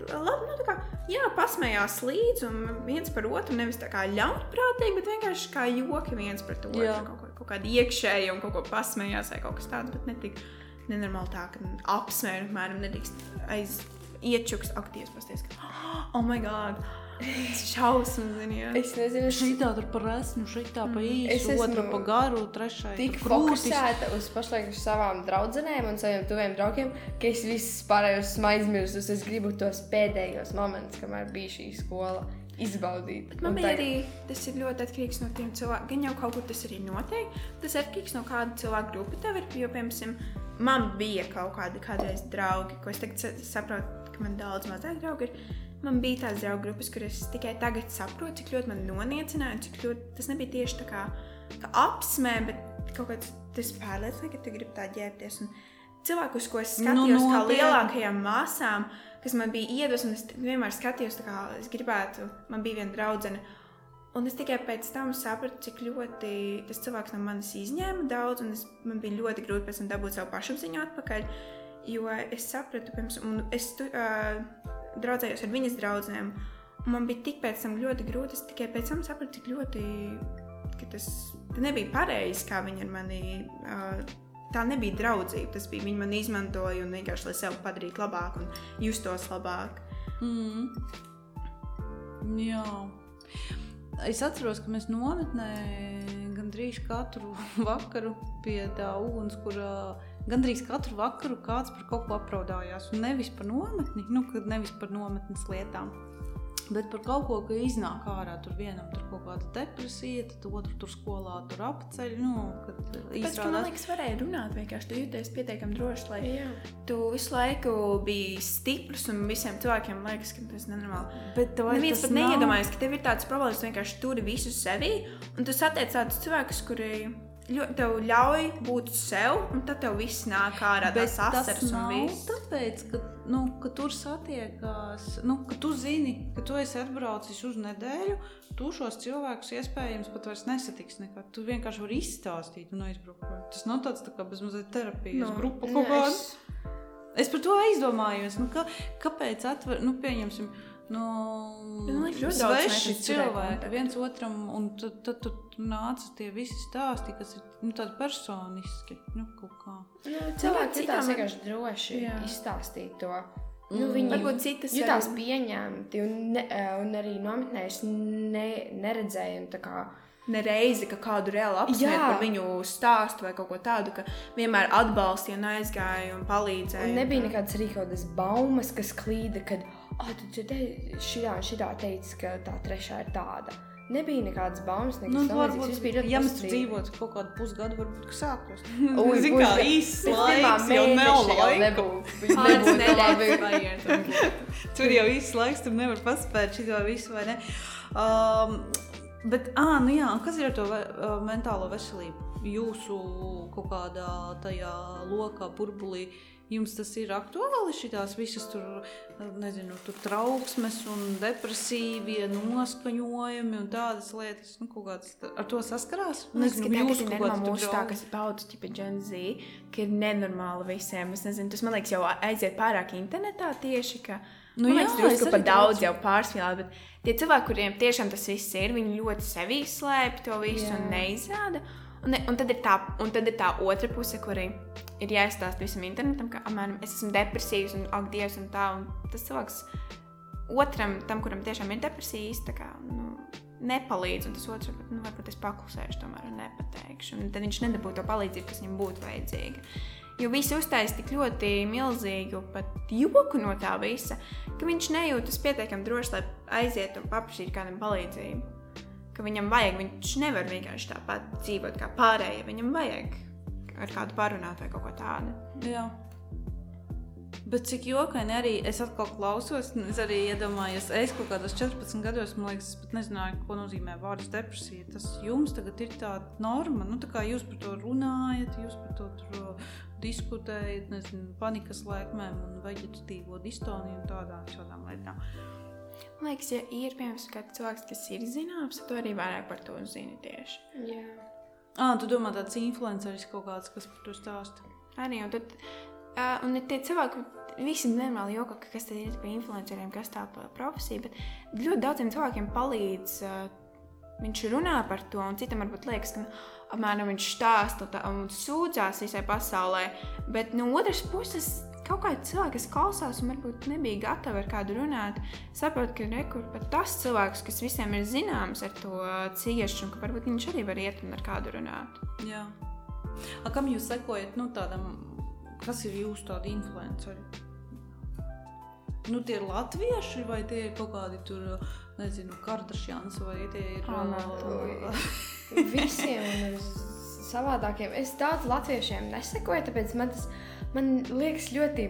labi, nu, kā, jā, pasmējās līdzi un viens par otru, nevis tā kā ļaunprātīgi, bet vienkārši kā joki viens par to. Jā. Kaut, ko- kaut kādi iekšēji un kaut ko pasmējās vai kaut kas tāds, bet ne tik nenormāli tā, ka apsmēju, apmēram, nedrīkst aiz iečuks aktīvs pasties, ka, oh, my god, šausmas, zini, jā. Es nezinu, es Šī tā tur par esmu, šī tā pa Es īsu, otra esmu pa garu, trešā tik fokusēta uz pašlaik uz savām draudzenēm un saviem tuviem draugiem, ka es visus pārējos esmu aizmirsus. Es gribu tos pēdējos momentus, kamēr bija šī skola, izbaudīt. Man Un bija arī tas ir ļoti atkarīgs no tiem cilvēkiem. Gan jau kaut kur tas arī notiek. Tas atkarīgs no kāda cilvēka grupa tev ir. Jo, piemēram, man bija kaut kādi kādreiz draugi, ko es tagad sa- saprotu, ka man daudz mazāk draugi ir. Man bija tādas draugu grupas, kuras tikai tagad saprotu, cik ļoti man noniecināja, cik ļoti tas nebija tieši tā kā, kā apsmē, bet kaut kāds tas pārliecināja, ka tu gribi tā ģērbties. Un cilvēkus, ko es Nu, skatījos, nu, kā noteikti. lielākajām māsām, kas man bija iedvesma, un es vienmēr skatījos, kā es gribētu, man bija viena draudzene. Un es tikai pēc tam sapratu, cik ļoti tas cilvēks no manis izņēma daudz, un es, man bija ļoti grūti pēc tam dabūt savu pašapziņu atpakaļ. Jo es sapratu, pirms, un es tu, uh, draudzējos ar viņas draugiem, man bija tik pēc tam ļoti grūti. Es tikai pēc tam sapratu, cik ļoti tas, nebija pareizi, kā viņi ar mani. Uh, Tā nebija draudzība. Tas bija viņi man izmantoja un vienkārši lai sevi padarītu labāk un justos labāk. Mm. Jā. Es atceros, ka mēs nometnē gandrīz katru vakaru pie tā ugunskura. Gandrīz katru vakaru kāds par kaut ko apraudājās. Un nevis par nometni, nu, nevis par nometnes lietām. Bet par kaut ko, ka iznāk ārā, tur vienam tur kaut kāda depresija, tad otru tur skolā tur apceļ. Nu, kad Pēc tam, man izrādās, liekas, varēja runāt vienkārši. Tu jūties pietiekami droši, lai Jā. tu visu laiku biji stiprs un visiem cilvēkiem liekas, ka tas ir nenormāli. bet tev Neviens tas pat nav- neiedomājas, ka tev ir tāds problēmas, tu vienkārši turi visu sevi, un tu satiec tādus cilvēkus, kuri ļo- tev ļauj būt sev, un tad tev viss nāk ārā, tas asaras un viss. tāpēc, ka, nu, ka tur satiekās, nu, ka tu zini, ka tu esi atbraucis uz nedēļu. Tu šos cilvēkus iespējams pat vairs nesatiksi nekad. Tu vienkārši vari izstāstīt un aizbraukt. Tas nav tāds tā kā bezmazliet terapijas Nu, grupa kaut kāda. es- Es par to aizdomājos. Nu, ka, kāpēc atver, nu, pieņemsim, nu, Man liekas, ļoti sveši cilvēki viens otram, un tad, tad, tad nāca tie visi stāsti, kas ir nu, tādi personiski. Nu, kā. Nu, cilvēki citām vienkārši droši Jā. izstāstīt to. Nu, Mm. viņi Varbūt citas jutās arī- pieņemti un, ne, eh, un arī nometnēs ne, neredzēju. Nereizi, ka kādu reāli apspriest Jā. par viņu stāstu vai kaut ko tādu, ka vienmēr atbalstīja aizgāja un palīdzēja. Un nebija nekādas kādas baumas, kas klīda, kad oh, tu dzirdēji, un šitā teica, ka tā trešā ir tāda. Nebija nekādas baumas, nekas Nu, varbūt, Viss bija ļoti ja mēs dzīvotu kaut kādu pusgadu, varbūt ka sāktos. Ui, Zini, kā īsts laiks, jau nav laika. nebūtu- nebūtu. Tur jau īsts laiks, tur nevar paspēt šo visu, vai ne? Um, bet, ah, nu jā, kas ir ar to ve uh, mentālo veselību? Jūsu kaut kādā tajā lokā, burbulī. Jums tas ir aktuāli, šīs visas tur, nezinu, tur trauksmes, un depresīvie noskaņojumi un tādas lietas. Nu, kāds ar to saskarās. Man liekas, ka tā, kas jūsu ir mūsu tā, kas ir paudze, tipa Gen Z, ka ir nenormāli visiem. Es nezinu, tas man liekas jau aiziet pārāk internetā tieši, ka Nu man liekas, es drusku arī par daudz jau pārspīlēt, bet tie cilvēki, kuriem tiešām tas viss ir, viņi ļoti sevi slēpj to visu Jā. un neizrāda. Un, un, tad tā, un tad ir tā otra puse, kur ir jāizstāsta visam internetam, ka apmēram, es esmu depresīvs un ak, dievs, un tā. Un tas cilvēks otram, tam, kuram tiešām ir depresija, īsti tā kā, nu, nepalīdz. Un tas otrs, nu, varbūt es paklusēšu, tomēr nepateikšu. Un tad viņš nedabū to palīdzību, kas viņam būtu vajadzīga. Jo visi uztaisīja tik ļoti milzīgu pat joku no tā visa, ka viņš nejūtas pietiekami droši, lai aizietu un paprasītu kādam palīdzību. Ka viņam vajag, viņš nevar vienkārši tāpat dzīvot kā pārējie. Viņam vajag ar kādu parunāt vai kaut ko tādu. Jā. Bet cik jokaini arī es atkal klausos, es arī iedomājos, es kaut kādos 14 gados, man liekas, es pat nezināju, ko nozīmē vārds depresija. Tas jums tagad ir tāda norma, nu tā kā jūs par to runājat, jūs par to tur diskutējat, nezinu, panikas lēkmēm un veģetatīvo distoniju un tādām šādām lietām. Man liekas, ja ir piemēram kāds cilvēks, kas ir zināms, tad tu arī vairāk par to zini tieši. Jā. Ah, tu domā tāds influenceris kaut kāds, kas par to stāsta? Arī, un, tad, uh, un tie cilvēki, visi normāli joko, ka kas tad ir par influenceriem, kas tā par profesiju, bet ļoti daudziem cilvēkiem palīdz. Uh, Viņš runā par to, un citam varbūt liekas, ka nu, apmēram viņš stāsta tā, un sūdzās visai pasaulē. Bet no otras puses, kaut kādi cilvēki, kas klausās un varbūt nebija gatavi ar kādu runāt, saprot, ka rekur pat tas cilvēks, kas visiem ir zināms ar to cieši, un ka varbūt viņš arī var iet un ar kādu runāt. Jā. A, kam jūs sekojat nu, tādam, kas ir jūsu tādi influenceri? Nu, tie ir latvieši vai tie ir kaut kādi tur, nezinu, kardašjans vai tie ir... Ui. Visiem ir savādākiem. Es daudz latviešiem nesekoju, tāpēc man tas man liekas ļoti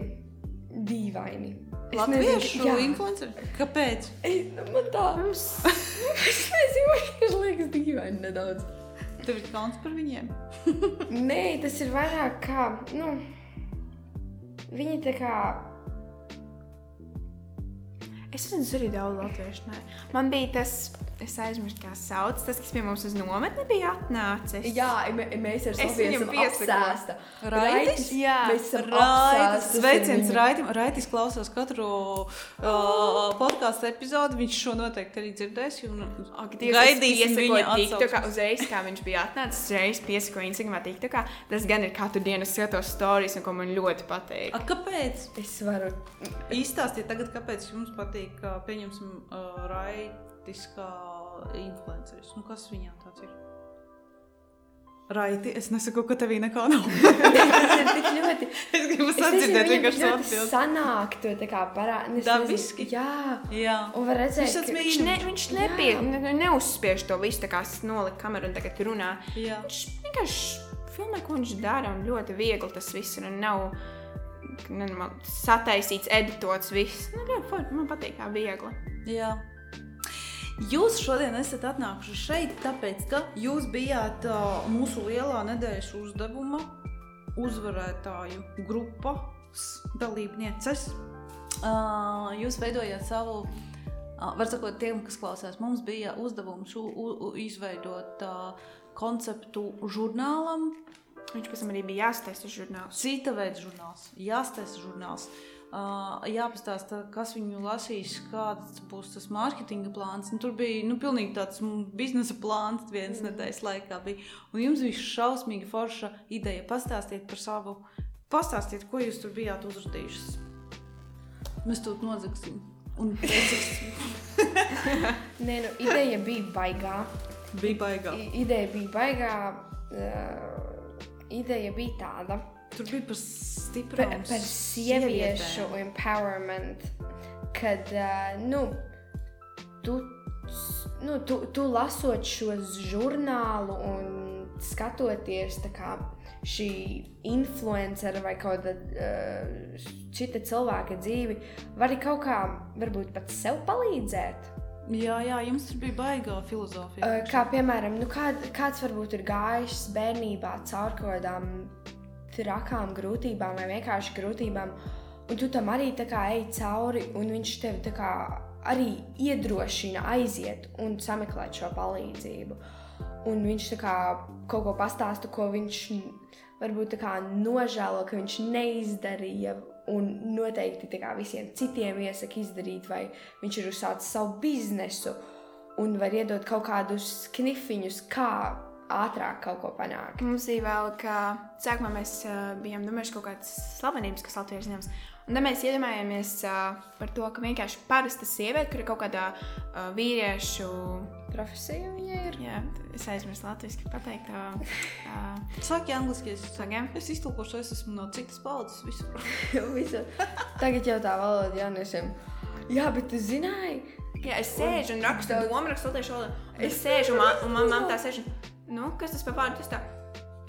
dīvaini. Es Latviešu influenceri? Kāpēc? Ei, nu, Man tā, es nezinu, kas liekas dīvaini nedaudz. Tev ir kauns par viņiem. Nē, tas ir vairāk kā, nu, viņi tā kā, Es redzu, arī daudz latviešu. Nē. Man bija tas, es aizmirsu, kā sauc. Tas, kas pie mums uz nometni bija atnācis. jā, mē- mēs ar Sofiju esam apsēsta. Raitis? Jā, mēs esam Raitis, sveiciens Raitim. Raitis klausās katru uh, podkāstu epizodi. Viņš šo noteikti arī dzirdēs. Un Ak, Dievs, gaidīsim piesakoju TikTokā uzreiz, kā viņš bija atnācis. Uzreiz piesakoju Instagramā TikTokā. Tas gan ir katru dienu skatos stāstus, un ko man ļoti patīk. A, kāpēc? Es varu, Izstāstiet tagad, kāpēc jums patīk, pieņemsim, uh, Rai, starptautiskā influenceris. Nu, kas viņam tāds ir? Raiti, es nesaku, ka tevī nekā nav. Tas ir tik ļoti. es gribu sadzirdēt, vienkārši ļoti atbildi. sanāk to tā kā parādīt. Dabiski. Jā, Jā. un var redzēt, ka- Viņš, ne, viņš nepie, ne, neuzspiež to visu, tā kā nolikt kameru un tagad runā. Jā. Viņš vienkārši filmē, ko viņš dara, un ļoti viegli tas viss ir. un Nav nezinu, sataisīts, editots viss. Nu, for, man patīk, kā viegli. Jā. Jūs šodien esat atnākuši šeit, tāpēc, ka jūs bijāt uh, mūsu lielā nedēļas uzdevuma uzvarētāju grupas dalībnieces. Uh, jūs veidojat savu, uh, var sakot, tiem, kas klausās, mums bija uzdevums u, u, izveidot uh, konceptu žurnālam, Viņš pēc tam arī bija jāstāsta žurnāls. Cita veida žurnāls, jāstāsta žurnāls. Uh, jāpastāsta, kas viņu lasīs, kāds būs tas mārketinga plāns. Un tur bija nu, pilnīgi tāds biznesa plāns, viens mm. nedēļas laikā. Bija. Un jums bija šausmīgi forša ideja. Pastāstiet par savu, pastāstiet, ko jūs tur bijāt uzraktījušas. Mēs to nozagsim. Un Nē, nu, ideja bija baigā. bija baigā. I- Ideja bija baigā. Uh, ideja bija tāda Tur bija par par, stiprumu. par sieviešu empowerment, kad uh, nu, tu, nu, tu, tu lasot šo žurnālu un skatoties kā šī influencera vai kāda uh, cita cilvēka dzīvi, vari kaut kā varbūt pat sev palīdzēt. Jā, jā, jums tur bija baigā filozofija. Kā piemēram, nu, kād, kāds varbūt ir gājis bērnībā caur kaut kādām trakām grūtībām vai vienkārši grūtībām, un tu tam arī tā kā ej cauri, un viņš tev tā kā arī iedrošina aiziet un sameklēt šo palīdzību. Un viņš tā kā kaut ko pastāsta, ko viņš varbūt tā kā nožēlo, ka viņš neizdarīja. Un noteikti tā kā visiem citiem iesaka izdarīt, vai viņš ir uzsācis savu biznesu un var iedot kaut kādus knifiņus, kā ātrāk kaut ko panākt. Mums bija vēl, ka sākumā mēs uh, bijām domājuši kaut kādas slavenības, kas Latvijas zināmas. Un tad mēs iedomājāmies uh, par to, ka vienkārši parasta sieviete, kur ir kaut kādā uh, vīriešu. Profesija viņai ir. Jā, es aizmirsu latviešu pateikt. Uh, uh, Saki angliski, es Saki. Es iztulkošu, es esmu no citas paudzes. Visur. Visu. Tagad jau tā valoda jauniešiem. Jā, bet tu zināji, jā, es sēžu un rakstu domu, rakstu latviešu valodā. Es sēžu un man, un man, man tā sēž. Nu, kas tas par vārdu? Tas tā.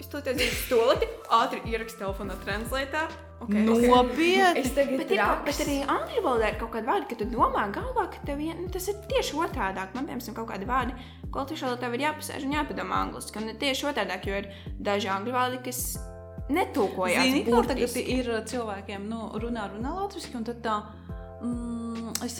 Es to teicu, stolīti, ātri ierakstu telefonā, translētā. Okay, Nopietni! es tagad Bet, ir, bet arī angļu valodā ir kaut kāda vārda, ka tu domā galvā, ka tev vien, nu, tas ir tieši otrādi. Man piemēram, kaut kādi vārdi, ko latviešu valodā tev ir jāpasēž un jāpadomā angliski. Un ir tieši otrādi, jo ir daži angļu vārdi, kas netulkojas. Zini, kā tagad ir cilvēkiem, nu, runā, runā latviešu, un tad tā. Mm, es,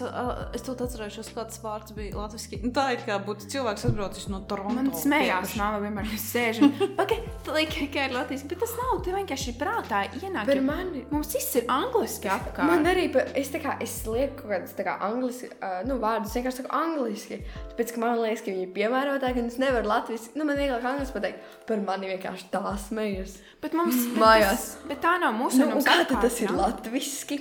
es to atcerēšos, kāds vārds bija latviešu. Nu, tā ir kā būtu cilvēks atbraucis no Toronto. Man smējās, māma vienmēr sēž. un, Pagaid, tā liekas, ka ir latviešu, bet tas nav. Tev vienkārši prātā ienāk. Par mani. Mums viss ir angliski apkārt. Man arī, es tā kā, es lieku kaut kādus tā kā angliski, uh, nu, vārdus vienkārši saku angliski. Tāpēc, ka man liekas, ka viņi ir piemērotāki, un es nevaru latviešu, nu, man vieglāk angliski pateikt. Par mani vienkārši tā smejas. Bet mums Mājās. Bet tā nav mūsu Nu, kā tas ir latviešu?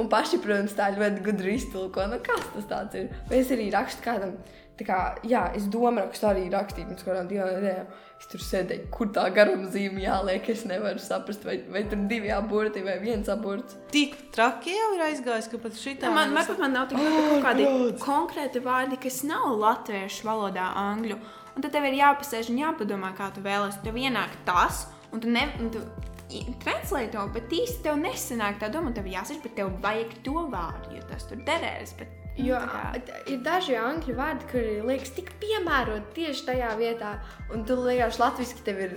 Un paši, protams, tā ļoti gudri iztulko. Nu, kas tas tāds ir? Vai es arī rakstu kādam, tā kā, jā, es domāju, rakstu arī rakstīt pirms kādām divām nedēļām. Es tur sēdēju, kur tā garuma zīme jāliek. Es nevaru saprast, vai, vai tur divi aburti vai viens aburts. Tik traki jau ir aizgājis, ka pat šī tā Man, man pat man nav tik ļoti Oh, kādi God. konkrēti vārdi, kas nav latviešu valodā, angļu. Un tad tev ir jāpasēž un jāpadomā, kā tu vēlēsies. Tev ienāk tas, un tu, ne, un tu translē to, bet īsti tev nesanāk tā doma. Tev jāsaka, bet tev vajag to vārdu, jo tas tur derēs. Bet, nu, Jo ir daži angļu vārdi, kuri liekas tik piemēroti tieši tajā vietā, un tu vienkārši latviešu tev ir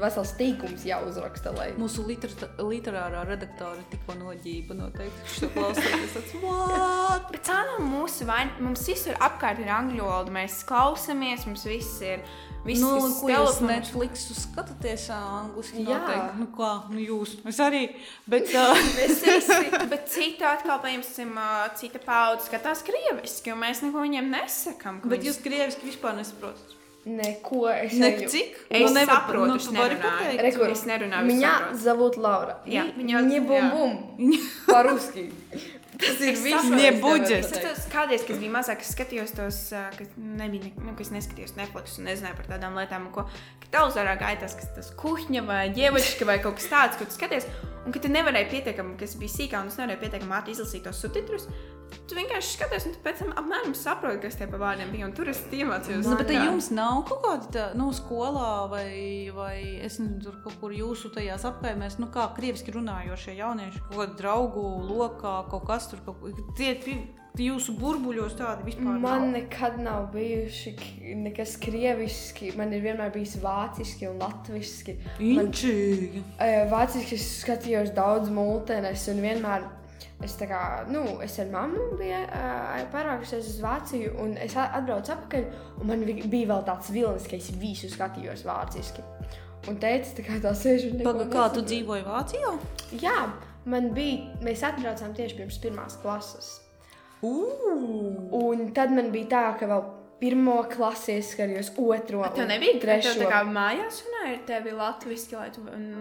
vesels teikums jāuzraksta. Lai... Mūsu liter literārā redaktora tikko noģība noteikti. What? Bet tā nav mūsu vaina. Mums visur apkārt ir angļu valoda. Mēs klausāmies, mums viss ir. Viss, Nu, viss ko jūs telefons- Netflix skatāties angliski? Jā. Noteikti. Nu, kā, nu jūs. Es arī. Bet, uh, Mēs visi, bet cita atkal, piemēram, ā, cita paudze skatās krieviski, un mēs neko viņiem nesakām. ka bet viņi- jūs krieviski vispār nesaprotat. Neko es Nek eju. cik? Es nevar- saprotu, nu, es tu vari nerunāju. pateikt? Rekur, Es nerunāju, es Меня saprotu. зовут Лаура. Jā, И viņa- не jā. бум-бум. По-русски. Tas ir viss. ko es tos, kādreiz, kad biju mazāk, es skatījos tos, kas nebija, ne- nu, kas neskatījos Netflix un nezināju par tādām lietām, ko televizorā gāja tas, kas tas kuhņa vai ģievačka vai kaut kas tāds, ko tu skaties, un ka tu nevarēji pietiekami, kas bija sīkā, un es nevarēju pietiekami ātri izlasīt tos subtitrus. Tu vienkārši skaties, un tu pēc tam apmēram saproti, kas tie pa vārdiem bija, tur es iemācījos. Nu, bet jums nav kaut kāda tā, nu, skolā vai, vai es nezinu, tur kaut kur jūsu tajās apkaimēs, nu, kā krieviski runājošie jaunieši, kaut kāda draugu lokā, kaut kas tur, kaut, ko- tie jūsu burbuļos tādi vispār Man nav. nekad nav bijuši nekas krieviski. Man ir vienmēr bijis vāciski un latviešu. Man Inčīgi. Eh, Vāciski es skatījos daudz mūtenes, un vienmēr es, kā, nu, es ar mammu biju uh, parākusies uz Vāciju, un es atbraucu atpakaļ, man bija vēl tāds vilnis, ka es visu skatījos vāciski. Un teica, tā kā tā sēž un Paga, kā tu dzīvoji Vācijā? Jā, man bija, mēs atbraucām tieši pirms pirmās klases. Ugh! Un tad man bija tā, ka vēl pirmo klasi es skatījos, otro, Bet Tev nebija trešo. trešo. Tā kā mājās runāja ar tevi latviešu, lai tu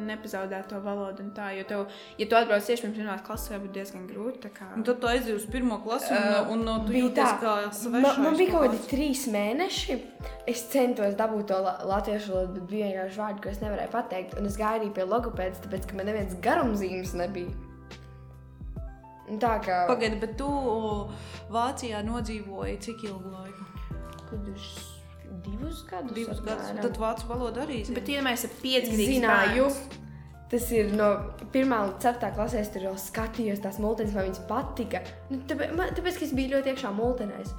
nepazaudētu to valodu. Tā, jo, tev, ja tu atbrauc tieši pirms pirmās klases, tad būtu diezgan grūti. kā- Un tad tu aizjūji uz pirmo klasi, un, Uh, un, un tu jūties tā. kā svešais. Man, man bija kaut kādi trīs mēneši. Es centos dabūt to la latviešu valodu, bet bija vienkārši vārdi, ko es nevarēju pateikt. Un es gāju arī pie logopēdas, tāpēc, ka man neviens garumzīmes nebija. Tā kā Pagaidi, bet tu Vācijā nodzīvoji cik ilgu laiku? Kādus divus gadus. Divus gadus. Tad vācu valodu arī zini. Bet, ja mēs esam pieci Zināju. Tas ir no 1 līdz 4 klasē, es tur jau skatījos tās mūtenes, vai viņas patika. Nu, tāpēc, man, tāpēc, ka es biju ļoti iekšā mūtenēs.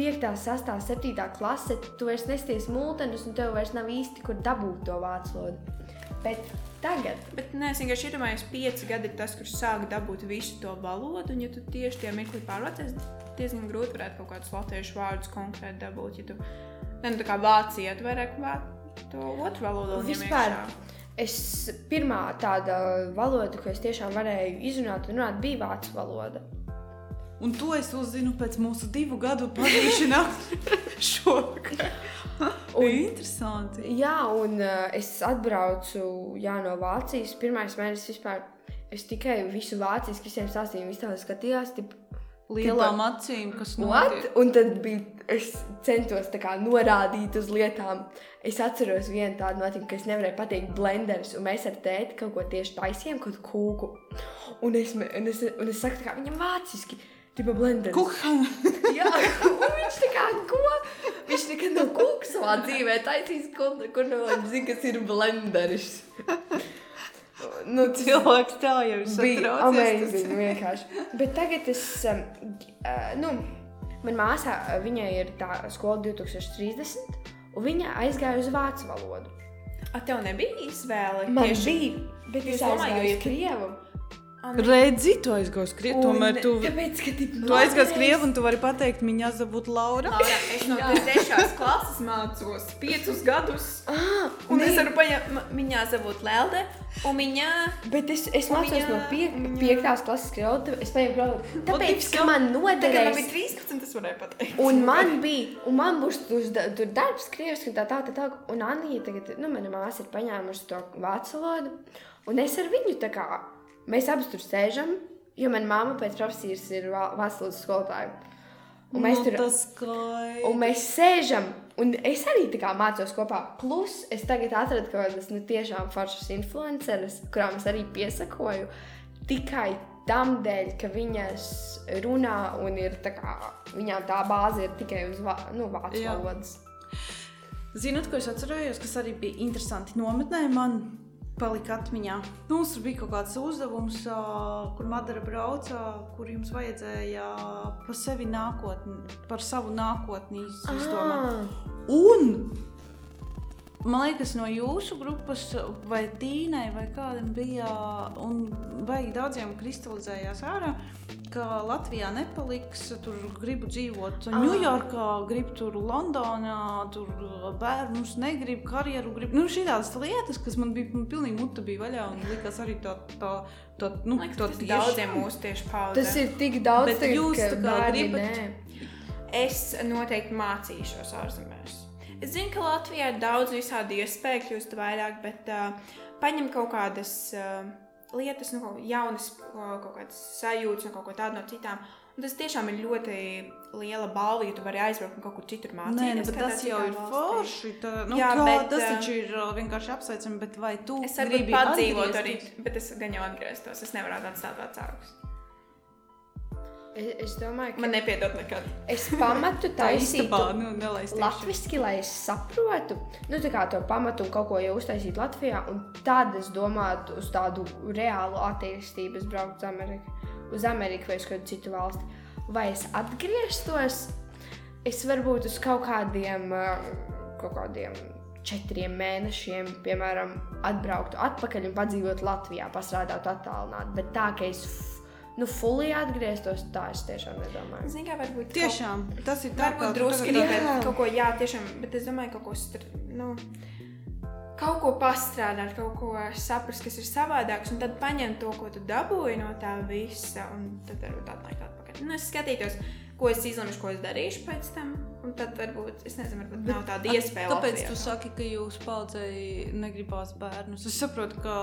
5, 6, 7 klase, tu vairs nesties mūtenes, un tev vairs nav īsti, kur dabūt to vācu valodu. Bet tagad, Bet nē, es vienkārši iedomājos, ka pieci gadi ir tas, kurš sāk dabūt visu to valodu. Un, ja tu tieši tajā mirklī pārvācies, diezgan grūti varētu kaut kādus latviešu vārdus konkrēti dabūt. Ja tu, ne, nu, tā kā Vācijā, tu vairāk to otru valodu Vispār. iekšā. es pirmā tāda valoda, ko es tiešām varēju izrunāt un runāt, bija vācu valoda. Un to es uzzinu pēc mūsu divu gadu pazīšanās šovakar. Un- Interesanti. Jā, un uh, es atbraucu jā, no Vācijas. Pirmais mēnesis vispār. Es tikai visu vāciski visiem stāstīju, viņi tā skatījās. Tip, Lielām acīm, kas What? notiek. Un tad bija, es centos kā norādīt uz lietām. Es atceros vienu tādu notikumu, ka es nevarēju pateikt blenderis, un mēs ar tēti kaut ko tieši taisījām, kaut kūku. Un es, un es, un es saku, kā viņam vāciski, tipa blenderis. Kuhan. Jā, un viņš tā kā ko? Viņš nekad nav kūks savā dzīvē taisījis, kur, kur viņš zina, kas ir blenderis. Nu, Cilvēks tā jau ir bija satraucies. amazing vienkārši. Bet tagad es, um, uh, nu, man māsā, uh, viņai ir tā skola 2030, un viņa aizgāja uz vācu valodu. A, tev nebija izvēle? Man tieši- bija, bet Es es domāju, jo, uz Krievu. Ne- Redzi, tu aizgāji uz Krievu. Tomēr tu, Tāpēc, tu aizgāji uz Krievu un tu vari pateikt, viņa zabūtu Laura. Laura, es no trešās klases mācos piecus gadus. Ah, Un nē. es varu paņemt, viņā zavūt Lelde, un viņā Bet es, es mācos viņa- no piek, viņa- piektās klases krievu. Es paņēmu krievu. Tāpēc, ka man kā man noderēs. bija 13, es varēju pateikt. Un man bija, un man būs tur, tur darbs, krieviski, un tā tā, tā, tā. Un Anija tagad, nu, mana māsa ir paņēmusi to vācu valodu, un es ar viņu tā kā, mēs abas tur sēžam, jo mana mamma pēc profesijas ir valodas skolotāja. Un mēs Nu, tur, skaidrs. un mēs sēžam, un es arī tā kā mācos kopā. Plus, es tagad atradu kaut kādas, nu, tiešām foršas influenceres, kurām es arī piesakoju, tikai tam dēļ, ka viņas runā un ir tā kā, viņām tā bāze ir tikai uz vā, nu, vācu valodas. Zinot, ko es atcerējos, kas arī bija interesanti nometnē, man palika atmiņā. Nu, Mums tur bija kaut kāds uzdevums, kur Madara brauca, kur jums vajadzēja par sevi nākotni, par savu nākotni iz- izdomāt. Un man liekas, no jūsu grupas, vai Tīnai, vai kādam bija, un baigi daudziem kristalizējās ārā, ka Latvijā nepaliks, tur gribu dzīvot Ņujorkā, gribu tur Londonā, tur bērnus negribu, karjeru gribu. Nu, šī tādas lietas, kas man bija man pilnīgi muta bija vaļā, un likās arī tā, tā, tā nu, liekas, tā tas daudziem mūsu tieši paudzē. tas ir tik daudz, Bet tagad, jūs ka bērni gribat- nē. Es noteikti mācīšos ārzemēs. Es zinu, ka Latvijā ir daudz visādi iespēju kļūt vairāk, bet uh, paņem kaut kādas uh, lietas, nu, jaunas, kaut kādas sajūtas un kaut ko tādu no citām. Un tas tiešām ir ļoti liela balva, ja tu vari aizbraukt un kaut kur citur mācīties. Nē, nu, bet tas jau ir forši. Tā, nu, jā, kā, bet, tas taču ir uh, vienkārši apsveicami, bet vai tu gribi padzīvot arī, bet es gan jau atgrieztos, es nevaru atstāt vecākus. Es, es domāju, ka man nepiedod nekad. Es pamatu taisītu nu, latviski, lai es saprotu, nu, kā to pamatu kaut ko jau uztaisīt Latvijā, un tad es domātu uz tādu reālu attīstību, es braucu uz Ameriku. Uz Ameriku vai uz kādu citu valsti, vai es atgrieztos, es varbūt uz kaut kādiem, kaut kādiem četriem mēnešiem, piemēram, atbrauktu atpakaļ un padzīvotu Latvijā, pastrādātu attālināti. Bet tā, ka es nu, fully atgrieztos, tā es tiešām nedomāju. Zini, kā varbūt tiešām kaut, tas ir tā, varbūt drusku arī kaut ko, jā, tiešām, bet es domāju, kaut ko, str, nu, kaut ko pastrādāt, kaut ko saprast, kas ir savādāks, un tad paņemt to, ko tu dabūji no tā visa, un tad varbūt atnākt atpakaļ. Nu, es skatītos, ko es izlemšu, ko es darīšu pēc tam. Un tad varbūt, es nezinu, varbūt nav tāda iespēja. Kāpēc Latvijā. tu saki, ka jūs paudzei negribās bērnus? Es saprotu, ka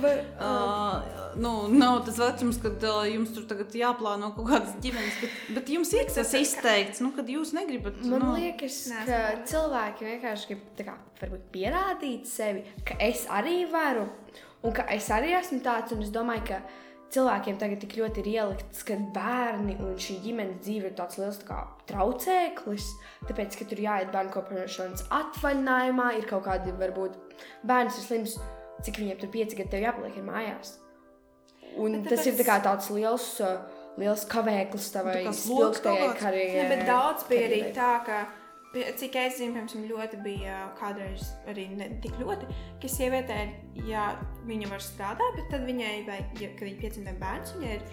Vai, uh, nu, nav tas vecums, kad uh, jums tur tagad jāplāno kaut kādas ģimenes, bet, bet jums ir tas izteikts, nu, kad jūs negribat. Man nu, liekas, ka es cilvēki vienkārši grib kā, pierādīt sevi, ka es arī varu, un ka es arī esmu tāds, un es domāju, ka cilvēkiem tagad tik ļoti ir ielikts, ka bērni un šī ģimenes dzīve ir tāds liels tā kā, traucēklis. Tāpēc, ka tur jāiet bērnu kopšanas atvaļinājumā, ir kaut kādi, varbūt, bērns ir slims, cik viņam tur pieci gadi jāpaliek mājās. Un Bet tas tāpēc- ir tā tāds liels, uh, liels kavēklis tavai kaut spilgtajai karjerai. Daudz bija arī tā, ka, cik es zinu, piemēram, ļoti bija kādreiz arī ne tik ļoti, ka sievietē, ja viņa var strādāt, bet tad viņai, vai, ja, kad viņa piedzimta bērns, viņai ir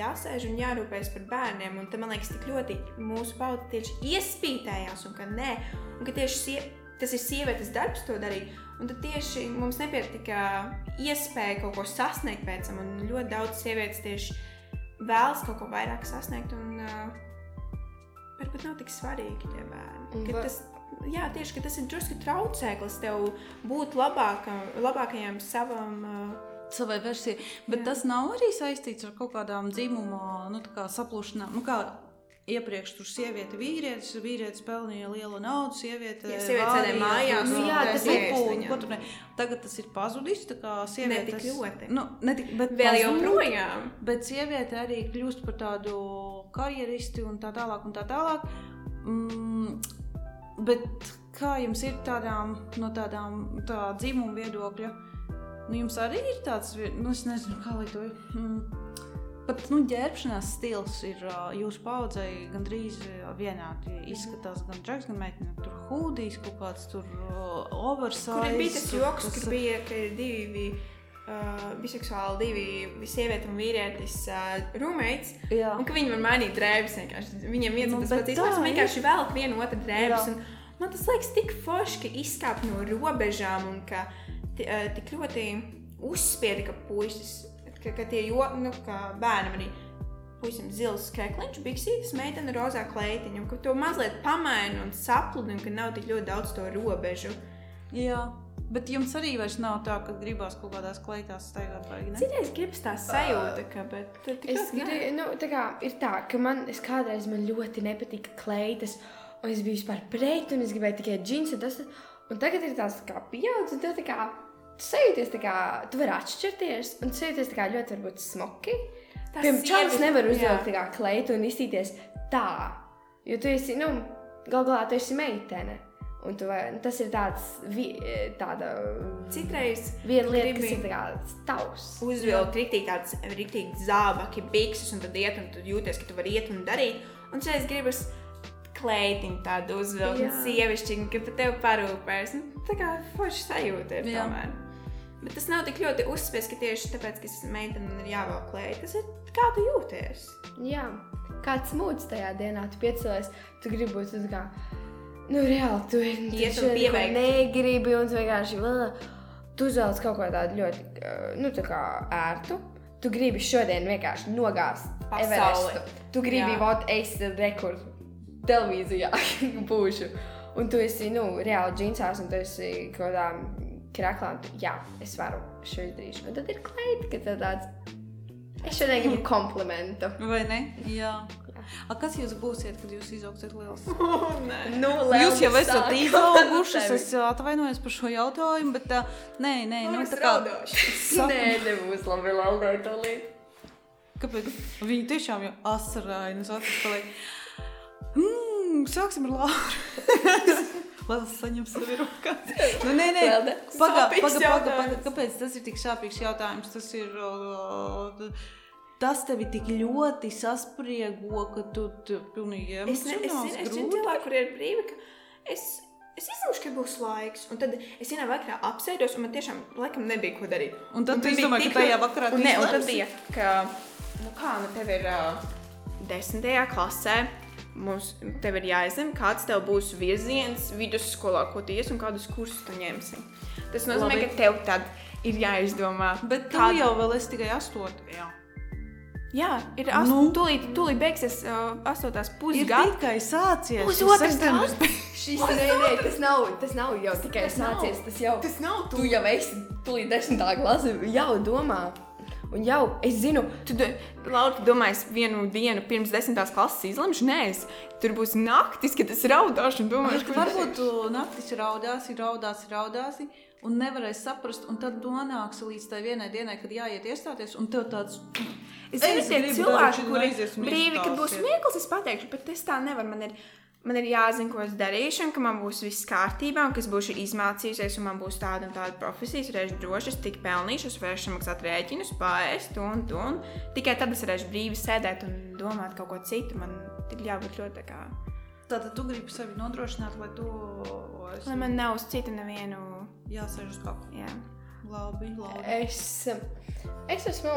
jāsēž un jārūpējas par bērniem. Un tad man liekas, tik ļoti mūsu paudze tieši iespītējās, un ka nē, un ka tieši sie, tas ir sievietes darbs to darīt. Un tad tieši mums nepietika iespēja kaut ko sasniegt pēc tam, un ļoti daudz sievietes tieši vēlas kaut ko vairāk sasniegt. Un, uh, varbūt nav tik svarīgi tie bērni. Ka Tas, jā, tieši ka tas ir drusku traucēklis tev būt labākam, labākajam savam. Savai versijai. Bet Jā. Tas nav arī saistīts ar kaut kādām dzimuma nu, kā saplūšanām. Nu, kā Iepriekš tur sieviete, vīrietis, vīrietis pelnīja lielu naudu, sieviete sieviete sēdēja mājās nu, jā, tas ir ne. Tagad tas ir pazudis. tā kā Sievietes, tik ļoti. Nu, ne tik, bet vēl joprojām. Bet sieviete arī kļūst par tādu karjeristi un tā tālāk. Un tā tālāk. Mm, bet kā jums ir tādām, no tādām tā dzimuma viedokļa? Nu, jums arī ir tāds, nu, es nezinu, kā lai to mm, pat nu, ģērbšanās stils ir jūsu paudzei gandrīz ā, vienādi. Izskatās gan džeks, gan meitene. Tur hūdijas, kaut kāds tur oversize. Kur bija tas tur joks, tas- kur bija, ka divi uh, biseksuāli, divi sieviete un vīrietis uh, roommates. Jā. Un ka viņi var mainīt drēbes. vienkārši. Viņiem viens Nu, tas pats ir. Vienkārši velk vienu otru drēbes. Un Man tas liekas tik forši, ka izkāp no robežām un ka eh, tik ļoti uzspieda, ka puisis, ka, ka tie jo, nu, ka bērnam arī puisim zils krekliņš, biksītis, meitene rozā kleitiņa, un ka to mazliet pamaina un sapludina, ka nav tik ļoti daudz to robežu. Jā. Bet jums arī vairs nav tā, ka gribās kaut kādās kleitās staigāt. Vai, ne? Citreiz gribas tā sajūta, ka, bet Es gribu, nu, tā kā ir tā, ka man es kādreiz man ļoti nepatika kleitas, un es biju vispār pret, un es gribēju tikai džins, un tas, un tagad ir tās kā pieaudz, un tev tā kā, tu sajūties tā kā, tu vari atšķirties, un tu sajūties tā kā ļoti varbūt smoki. Piemēram, čalis nevar uzvilkt tā kā kleitu un izstīties tā, jo tu esi, nu, gal galā tu esi meitene. Un vai- tas ir tāds, vi, Citreiz viena lieta, kas ir tā kā tavs. uzvilkt rīktīgi tādas rīktīgi zābaki, bikses, un tad iet, un tu jūties, ka tu vari iet un darīt. Un šeit gribas kleitiņu tādu uzvilkt, un sievišķiņu, ka par tevi parūpēs. Nu, tā kā forši sajūta ir Jā. tomēr. Bet tas nav tik ļoti uzspies, ka tieši tāpēc, ka es meitene un ir jāvelk kleita. Tas ir kā tu jūties. Jā, kāds mūds tajā dienā tu piecēlies, tu gribi būt tāds kā, nu, reāli, tu šodien pieveikt. negribi, un vienkārši vēl, tu uzvelc kaut ko tādu ļoti, nu, tā kā ērtu. Tu gribi šodien vienkārši nogāzt. Everestu. Tu gribi, vot, es rekordu televīzijā būšu. Un tu esi, nu, reāli džinsās, un tu esi kaut kādā krāklā, jā, es varu šo izdarīt. Un tad ir kleita, ka tā tāds. Es šodien gribu komplimentu. Vai ne? Jā. A, kas jūs būsiet, kad jūs izaugstat liels? Nu, Jūs jau esat izaugušas, es atvainojos par šo jautājumu, bet uh, nē, nē, nu, tā kā. Nē, nebūs labi, Laura, to līdzi. Kāpēc? Viņi tiešām jau asarainas acis paliek. Mm, sāksim ar Lauru. Lai es saņemtu savu rokā. Nu, nē, nē, Vēl ne? paga, paga, paga, kāpēc tas ir tik sāpīgs jautājums? Tas ir. Uh, Tas tevi tik ļoti saspriego, ka tu, tu pilnīgi Es, ne, es, zinu, es zinu cilvēku, kur ir brīvi, ka es, es izlūšu, ka būs laiks. Un tad es vienā vakarā apsēdos, un man tiešām laikam nebija ko darīt. Un tad tu bija izdomāji, ka tajā vakarā tu un, ne, un tad bija, ka, nu kā, nu tev ir uh, desmitajā klasē. Mums tev ir jāizlemj, kāds tev būs virziens vidusskolā, ko tu ies un kādus kursus tu ņemsi. Tas nozīmē, Labi. ka tev tad ir jāizdomā. Bet kādu- jau vēl esi tikai astotajā. Jā, ir ast... Nu? tūlīt, tūlīt beigsies uh, astotās Ir pusgada. tikai sācies. Pusotrs septembris. Šis nē, nē, tas nav, tas nav jau tikai Tas nav. sācies. Tas jau Tas nav tu jau esi tūlīt desmitā klase, jau domā. Un jau es zinu, Tu, Laura, tu domā, es vienu dienu pirms desmitās klases izlemšu? Nē, es, tur būs naktis, kad es raudāšu un domāšu, Bet varbūt tu naktis raudāsi, raudāsi, raudāsi, un nevarēsi saprast, un tad nonāksi līdz tai vienai dienai, kad jāiet iestāties, un tev tāds Es zinu, tie cilvēki, kuri brīvi, kad būs mirklis, es pateikšu, bet es tā nevaru. Man ir, man ir jāzina, ko es darīšu, un ka man būs viss kārtībā, un ka es būšu izmācījusies, un man būs tāda un tāda profesija. Es varēšu droši, es tik pelnīšu, es varēšu samaksāt rēķinus, pāriest, un, un, un. Tikai tad es varēšu brīvi sēdēt un domāt kaut ko citu. Man ir jābūt ļoti tā kā. Tātad tu gribi sevi nodrošināt, lai tu Lai man nav uz citu nevienu. Jāsēž uz kakla. Jā. Labi, labi. es, es esmu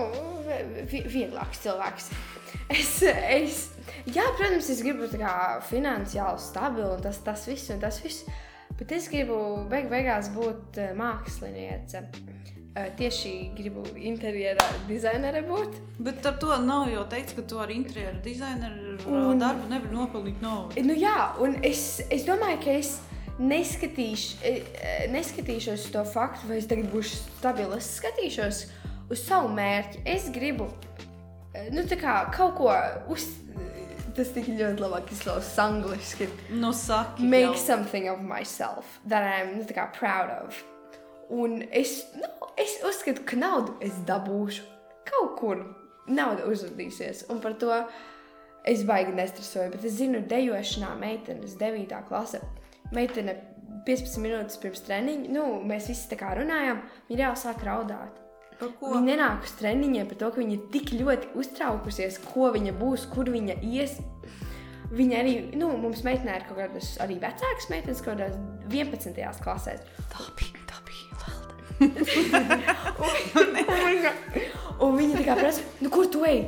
vi- vieglāks cilvēks. Es, es, jā, protams, es gribu finansiāli stabilu, un tas, tas viss, un tas viss. Bet es gribu beig beigās būt eh, māksliniece. Eh, Tieši gribu interjera dizainere būt. Bet ar to nav jau teikts, ka tu ar interjeru dizaineru Un- darbu nevari nopelnīt naudu. Nu, jā, un es, es domāju, ka es neskatīšu, eh, eh, neskatīšos uz to faktu, vai es tagad būšu stabils. Es skatīšos uz savu mērķi. Es gribu eh, nu, kā, kaut ko uz. Tas tik ļoti labi izklausās angliski. Nu, saki, Make jau. something of myself that I'm nu, kā, proud of. Un es, nu, es uzskatu, ka naudu es dabūšu kaut kur. Nauda uzrādīsies. Un par to es baigi nestresoju. Bet es zinu, dejošanā meitenes 9. klase. Meitene 15 minūtes pirms treniņa, nu, mēs visi tā kā runājām, viņa jau sāk raudāt. Viņa nenāk uz treniņiem par to, ka viņa ir tik ļoti uztraukusies, ko viņa būs, kur viņa ies. Viņa arī, nu, mums meitenē ir kaut kādas arī vecākas meitenes, kaut kādās 11. klasēs. Tā bija, tā bija vēl. Un viņi tā kā prasa, nu, kur tu ej?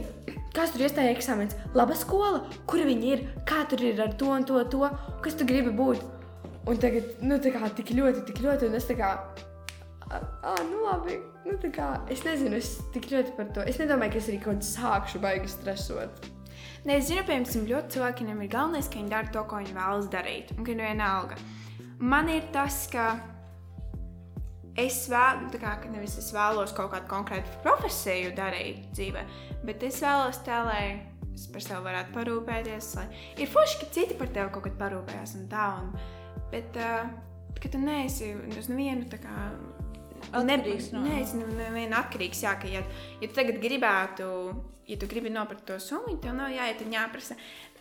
Kas tur iestāja eksāmenis? Laba skola, kur viņi ir, kā tur ir ar to un to, to kas tu gribi būt. Un tagad, nu, tā kā tik ļoti, tik ļoti, un es tā kā, ah, nu, labi, nu, tā kā, es nezinu, es tik ļoti par to. Es nedomāju, ka es arī kaut kādā sākšu baigi stresot. Nē, es zinu, piemēram, ļoti cilvēkiem ir galvenais, ka viņi dara to, ko viņi vēlas darīt. Un ka nu vienalga. Man ir tas, ka es, vēl, kā, ka es vēlos kaut kādu konkrētu profesiju darīt dzīvē, bet es vēlos tā, lai es par sevi varētu parūpēties. Lai... Ir forši, ka citi par tevi kaut kad parūpējas un tā. Un... Bet, uh, ka tu neesi uz nevienu tā kā. Atkarīgs no- Nē, es nevienu atkarīgs. Jā, ka, ja, ja tu tagad gribētu, ja tu gribi nopirkt to summu, tev nav jāiet un jāprasa.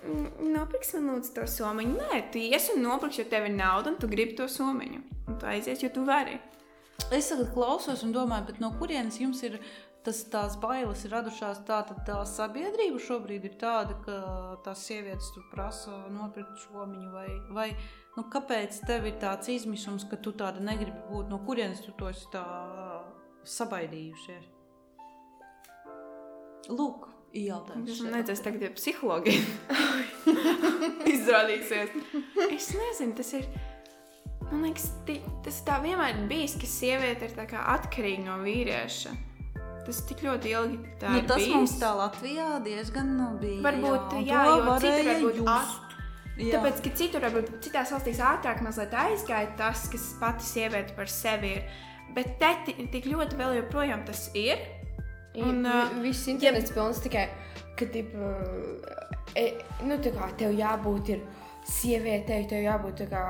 "Mm, Nopirks man lūdzu to summu. Nē, tu ies un nopirksi, jo tev ir nauda un tu gribi to summu. Un tu aizies, jo tu vari. Es tagad klausos un domāju, no kurienes jums ir tas, tās bailes ir radušās? Tā tā sabiedrība šobrīd ir tāda, ka tās sievietes prasa nopirkt šomiņu, vai, vai nu, kāpēc tev ir tāds izmisums, ka tu tāda negribi būt? No kurienes tu to esi sabaidījušies? Lūk, jautājums. Tas man liekas, tagad ir psihologi. Izrādīsies. Es nezinu, tas ir. Man liekas, tas tā vienmēr ir bijis, ka sieviete ir atkarīga no vīrieša. Tas tik ļoti ilgi tā Nu, ir tas bijis. mums tā Latvijā diezgan nu, bija. Varbūt, un jā, to jo varēja varbūt at- Jā. Tāpēc, ka citur, varbūt citās valstīs ātrāk aizgāja tas, kas pati sieviete par sevi ir Bet te ti- tik ļoti vēl joprojām tas ir. Un, ā, viss internets pilns tikai, ka, tip, e, nu, tā kā tev jābūt ir sievietei, tev jābūt tā kā,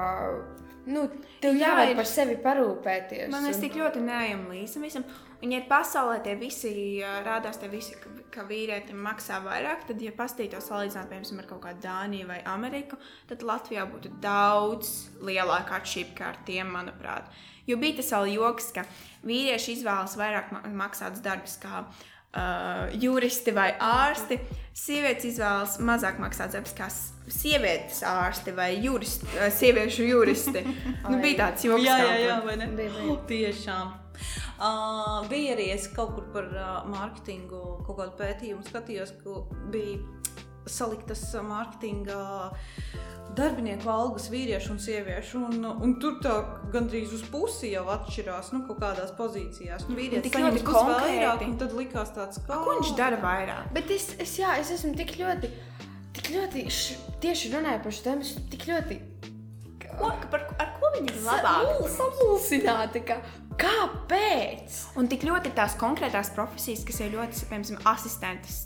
nu, tev Jā, jāvar ir- par sevi parūpēties. Man es un- tik ļoti neejam līdzi visam. Ja ir pasaulē tie visi rādās, tie visi, ka, ka vīrietim maksā vairāk, tad, ja pastītos salīdzināt, piemēram, ar kaut kādu Dāniju vai Ameriku, tad Latvijā būtu daudz lielāka atšķirība kā ar tiem, manuprāt. Jo bija tas vēl joks, ka vīrieši izvēlas vairāk ma- maksātus darbus kā uh, juristi vai ārsti. Sievietes izvēlas mazāk maksātus darbus kā sievietes ārsti vai juristi, uh, sieviešu juristi. nu, bija tāds joks. Jā, jā, jā, vai ne? Bija, bija. Tiešām. Uh, bija arī es kaut kur par uh, mārketingu, kaut kādu pētījumu skatījos, ka bija saliktas uh, mārketinga darbinieku algas vīriešu un sieviešu. Un, un tur tā gandrīz uz pusi jau atšķirās nu, kaut kādās pozīcijās. Nu, vīrietis tik ļoti konkrēti. vairāk, un tad likās tāds, kā Ko viņš dara vairāk? Bet es, es, jā, es esmu tik ļoti, tik ļoti š, tieši runāju par šo tēmu, tik ļoti Ko, par, ar ko viņi ir labāki? samulsināta. Ka, kāpēc? Un tik ļoti tās konkrētās profesijas, kas ir ļoti, piemēram, asistentes,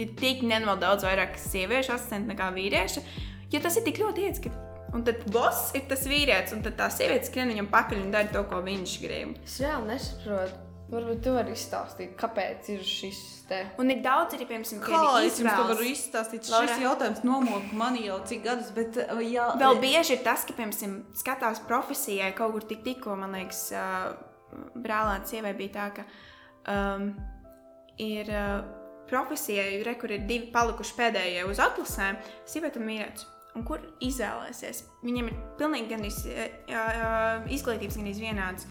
ir tik nenormāli daudz vairāk sieviešu asistentu nekā vīriešu. Jo tas ir tik ļoti ka. Un tad boss ir tas vīrietis, un tad tā sieviete skrien viņam pakaļ un dara to, ko viņš grib. Es reāli nesaprotu. Varbūt tu vari izstāstīt, kāpēc ir šis te. Un ir daudz arī, piemēram, es jums to varu izstāstīt? Laura? Šis jautājums nomoka mani jau cik gadus, bet uh, jā, Vēl bieži ir tas, ka, piemēram, skatās profesijai kaut kur tik tikko, man liekas, uh, brālēna sievai bija tā, ka um, ir uh, profesijai, re, kur ir divi palikuši pēdējie uz atlasēm, sieviete un vīrietis. Un kur izvēlēsies? Viņiem ir pilnīgi uh, uh, izglītības gandrīz vienāds.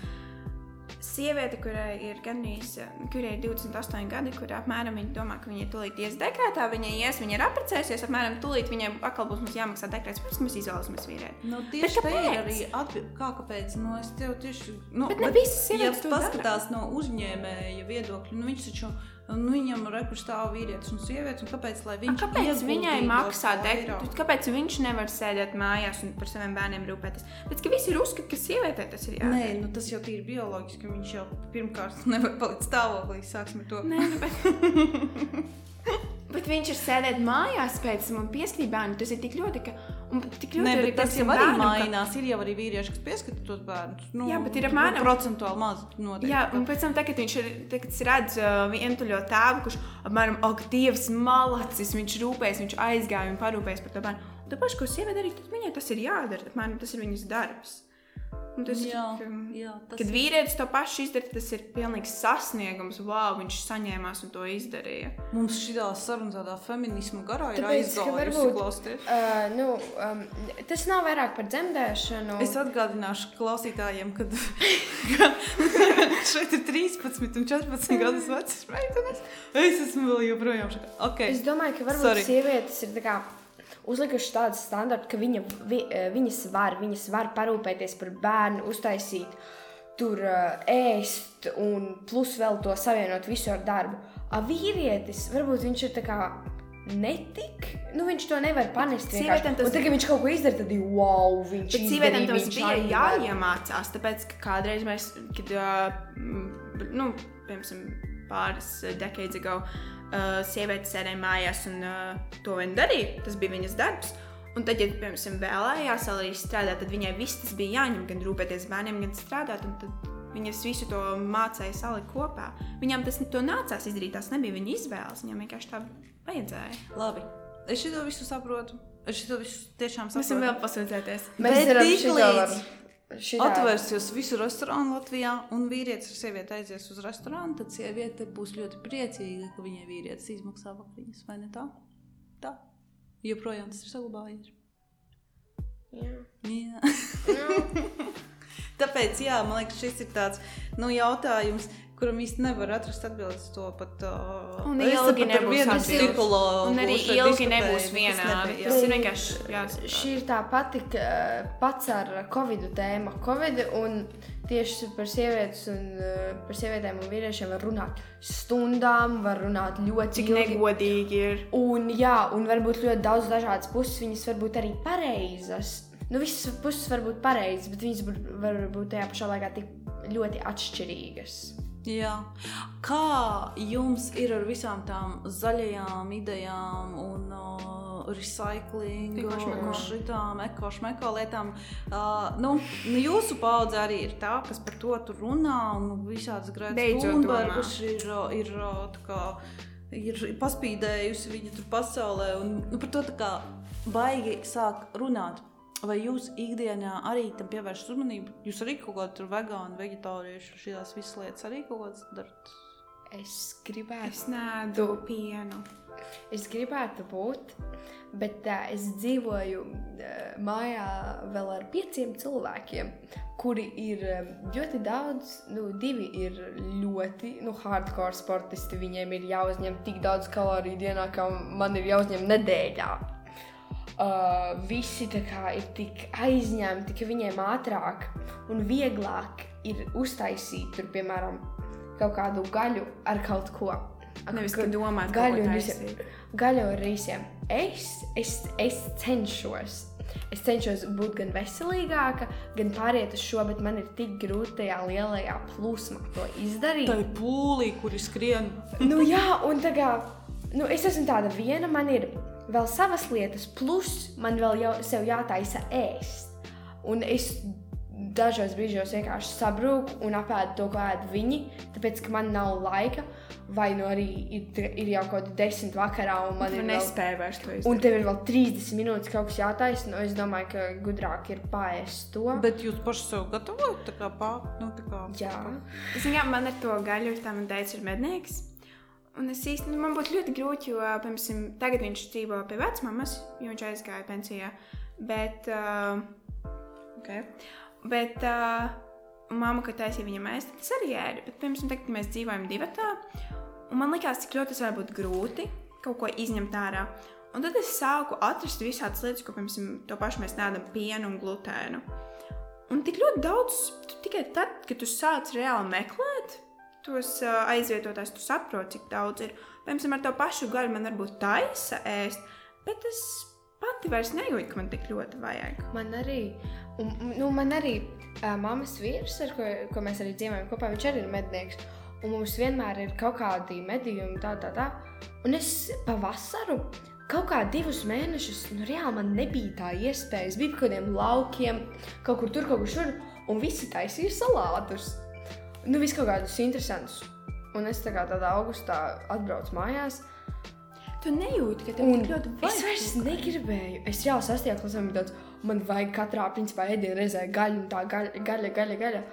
Sieviete, kurai ir gandrīz uh, kurai ir 28 gadi, kur apmēram viņa domā, ka viņa tūlīt ies dekrētā, viņa ies, viņa ir apprecējusies, apmēram tūlīt viņai atkal būs jāmaksā dekrēts. Ka mēs izvēlēsimies vīrieti. Nu, tieši tā ir arī atbilde. Kā kāpēc? Nu, es tev tieši. Nu, Bet ne visas ja sievietes dara. paskatās no uzņēmēja viedokļa, nu, viņš taču. Nu, viņam ir rekurss stāv vīrietis un sieviete. Kāpēc? lai A, Viņš Kāpēc viņai maksā dekrēts? Kāpēc viņš nevar sēdēt mājās un par saviem bērniem rūpēties? Pēc tam visi ir uzskati, ka sievietē tas ir jādara. Nē, nu, tas jau ir bioloģiski. Viņš jau pirmkārt nevar palikt stāvoklī. Sāksim ar to. Nē, nu, bet... bet viņš ir sēdēt mājās pēc tam un pieskatīt bērnu. Tas ir tik ļoti, ka. Un tik ļoti Nē, arī tas jau arī bērnam, ka- mainās. Ir jau arī vīrieši, kas pieskata tos bērnus. Nu, Jā, bet ir apmēram- procentuāli maz. Noteikti. Jā, un pēc tam, tā, kad viņš ir tagad es redzu uh, vientuļo tēvu, kurš apmēram, ak, Dievs, malacis, viņš rūpējas, viņš aizgāja un parūpējas par to bērnu. Un tāpēc, ko sieviete darīja, tad viņai tas ir jādara. Apmēram, tas ir viņas darbs. Un tas, jā, ka- jā, tas Kad vīrietis to pašu izdara, tas ir pilnīgs sasniegums. Wow, viņš saņēmās un to izdarīja. Mums šī saruna tādā feminismu garā ir Tāpēc, ka aizgājusi. Uh, nu, um, tas nav vairāk par dzemdēšanu. Es atgādināšu klausītājiem, kad ka šeit ir 13 un 14 gadus vecas meitenes. Es esmu vēl joprojām šeit. Okay. Es domāju, ka varbūt Sorry. Sievietes ir tā kā uzlikušas tādu standartu, ka viņa, vi, eh, viņas, var, viņas var parūpēties par bērnu, uztaisīt, tur uh, ēst un plus vēl to savienot visu ar darbu. A vīrietis, varbūt viņš ir tā kā. Netik, nu viņš to nevar panest. Sievietēm Tas... Tad, kad viņš kaut ko izdara, tad ir wow, viņš Bet izdarīja, sievietēm tas bija jāiemācās, tāpēc ka kādreiz mēs, kad, uh, nu, piemēram, pāris dekades ago, uh, sievietes sēdēja mājās un uh, to vien darīja. Tas bija viņas darbs. Un tad, ja, piemēram, vēlējās vēl arī strādāt, tad viņai viss tas bija jāņem, gan rūpēties bērniem, gan strādāt. Viņas visu to mācīja salikt kopā. Viņām tas to nācās izdarīt. Tas nebija viņa izvēles. Viņam vienkārši tā vajadzēja. Labi. Es šo visu saprotu. Es šo visu tiešām Mēs varam saprotu. vēl pasūdzēties. Mēs varam tik šito līdz var- šitā- Atvērsies visu restorānu Latvijā, un vīrietis ar sievieti aizies uz restorānu. Tad sieviete būs ļoti priecīga, ka viņai vīrietis izmaksā vakariņas. Vai ne tā? Tā. Joprojām tas ir saglabājies. Jā. Jā. Tāpēc, jā, man liekas, šis ir tāds nu, jautājums, kuram īsti nevar atrast atbildes to pat. Uh, Un ilgi nebūs psihologu Un arī ilgi nebūs vienādi. Tas ir vienkārši jāsaprot. Šī ir tā pati pats ar Covid tēmu. Covid un tieši par, sievietes un, par sievietēm un vīriešiem var runāt stundām, var runāt ļoti Cik negodīgi ir. Un, jā, un varbūt ļoti daudz dažādas puses, viņas var būt arī pareizas. Nu, visas puses var būt pareizas, bet viņas var, var būt tajā pašā laikā tik ļoti atšķirīgas. Jā. Kā jums ir ar visām tām zaļajām idejām un uh, recycling, Ekošmeko. šitām ekošmeko lietām? Uh, nu, jūsu paudze arī ir tā, kas par to tur runā un visādas grētas Thunbergas ir, uh, ir, uh, tā kā, ir paspīdējusi viņa tur pasaulē un nu, par to tā kā baigi sāk runāt. Vai jūs ikdienā arī tam pievēršat uzmanību? Jūs arī kaut kādā tur vegānu, vegetāriešu, šīs visas lietas arī kaut kādas darat? Es gribētu, Es nēdu pienu. es gribētu būt, bet uh, es dzīvoju uh, mājā vēl ar pieciem cilvēkiem, kuri ir um, ļoti daudz, nu, divi ir ļoti nu, hardcore sportisti. Viņiem ir jāuzņem tik daudz kaloriju dienā, kā man ir jāuzņem nedēļā. Uh, visi ir tik aizņemti, ka viņiem ātrāk un vieglāk ir uztaisīt, tur, piemēram, kaut kādu gaļu ar kaut ko. Nevis, ka- ka domāt, gaļu un taisīt. visiem. Gaļu ar rīsiem. Es, es, es cenšos. Es cenšos būt gan veselīgāka, gan pāriet uz šo, bet man ir tik grūti tajā lielajā plūsmā to izdarīt. Tā ir pūlī, kur skrien. Nu, jā, un tā kā nu, es esmu tāda viena, man ir vēl savas lietas, plus man vēl jau sev jātaisa ēst. Un es dažos brīžos vienkārši sabrūku un apēdu to, ko ēd viņi, tāpēc ka man nav laika. Vai nu arī ir, ir jau kaut kāda desmit vakarā, un man Tu ir vēl, nespēji vairs to un izdarīt. tev ir vēl 30 minūtes kaut kas jātaisa. Nu, es domāju, ka gudrāk ir pāriest to. Bet jūs paši sev gatavojat, tā kā pāri. Nu, tā kā, Jā, Zini, kā man ar to gaļu ir tā, man teica, ir mednieks. Un es īsti, nu, man būtu ļoti grūti, jo, piemēram, tagad viņš dzīvo pie vecmāmas, jo viņš aizgāja pensijā. Bet, uh, okay. bet uh, mamma, kad taisīja viņam ēst, tas arī ēda. Bet, piemēram, tagad mēs dzīvojam divi tā, un man liekas, cik ļoti tas var būt grūti kaut ko izņemt ārā. Un tad es sāku atrast visādas lietas, ko, piemēram, to pašu mēs nēdam pienu un glutēnu. Un tik ļoti daudz, tikai tad, kad tu sāc reāli meklēt tos aizvietotājus, tu saproti, cik daudz ir. Piemēram, ar to pašu gaļu man varbūt taisa ēst, bet es pati vairs nejūtu, ka man tik ļoti vajag. Man arī, un, nu, man arī uh, mammas vīrs, ar ko, ko mēs arī dzīvojam kopā, viņš arī ir mednieks. Un mums vienmēr ir kaut kādi medījumi, tā, tā, tā. Un es pavasaru kaut kā divus mēnešus, nu, reāli man nebija tā iespēja. Es biju kaut kādiem laukiem, kaut kur tur, kaut kur šur, un visi taisīja salātus. Nu, viss kaut kādus interesantus. Un es tā kā tādā augustā atbraucu mājās. Tu nejūti, ka tev tik ļoti es vajag. vairs negribēju. Es jau sastajā klasē biju tāds, man vajag katrā principā ēdienā reizē gaļu, un tā gaļa, gaļa, gaļa. gaļa.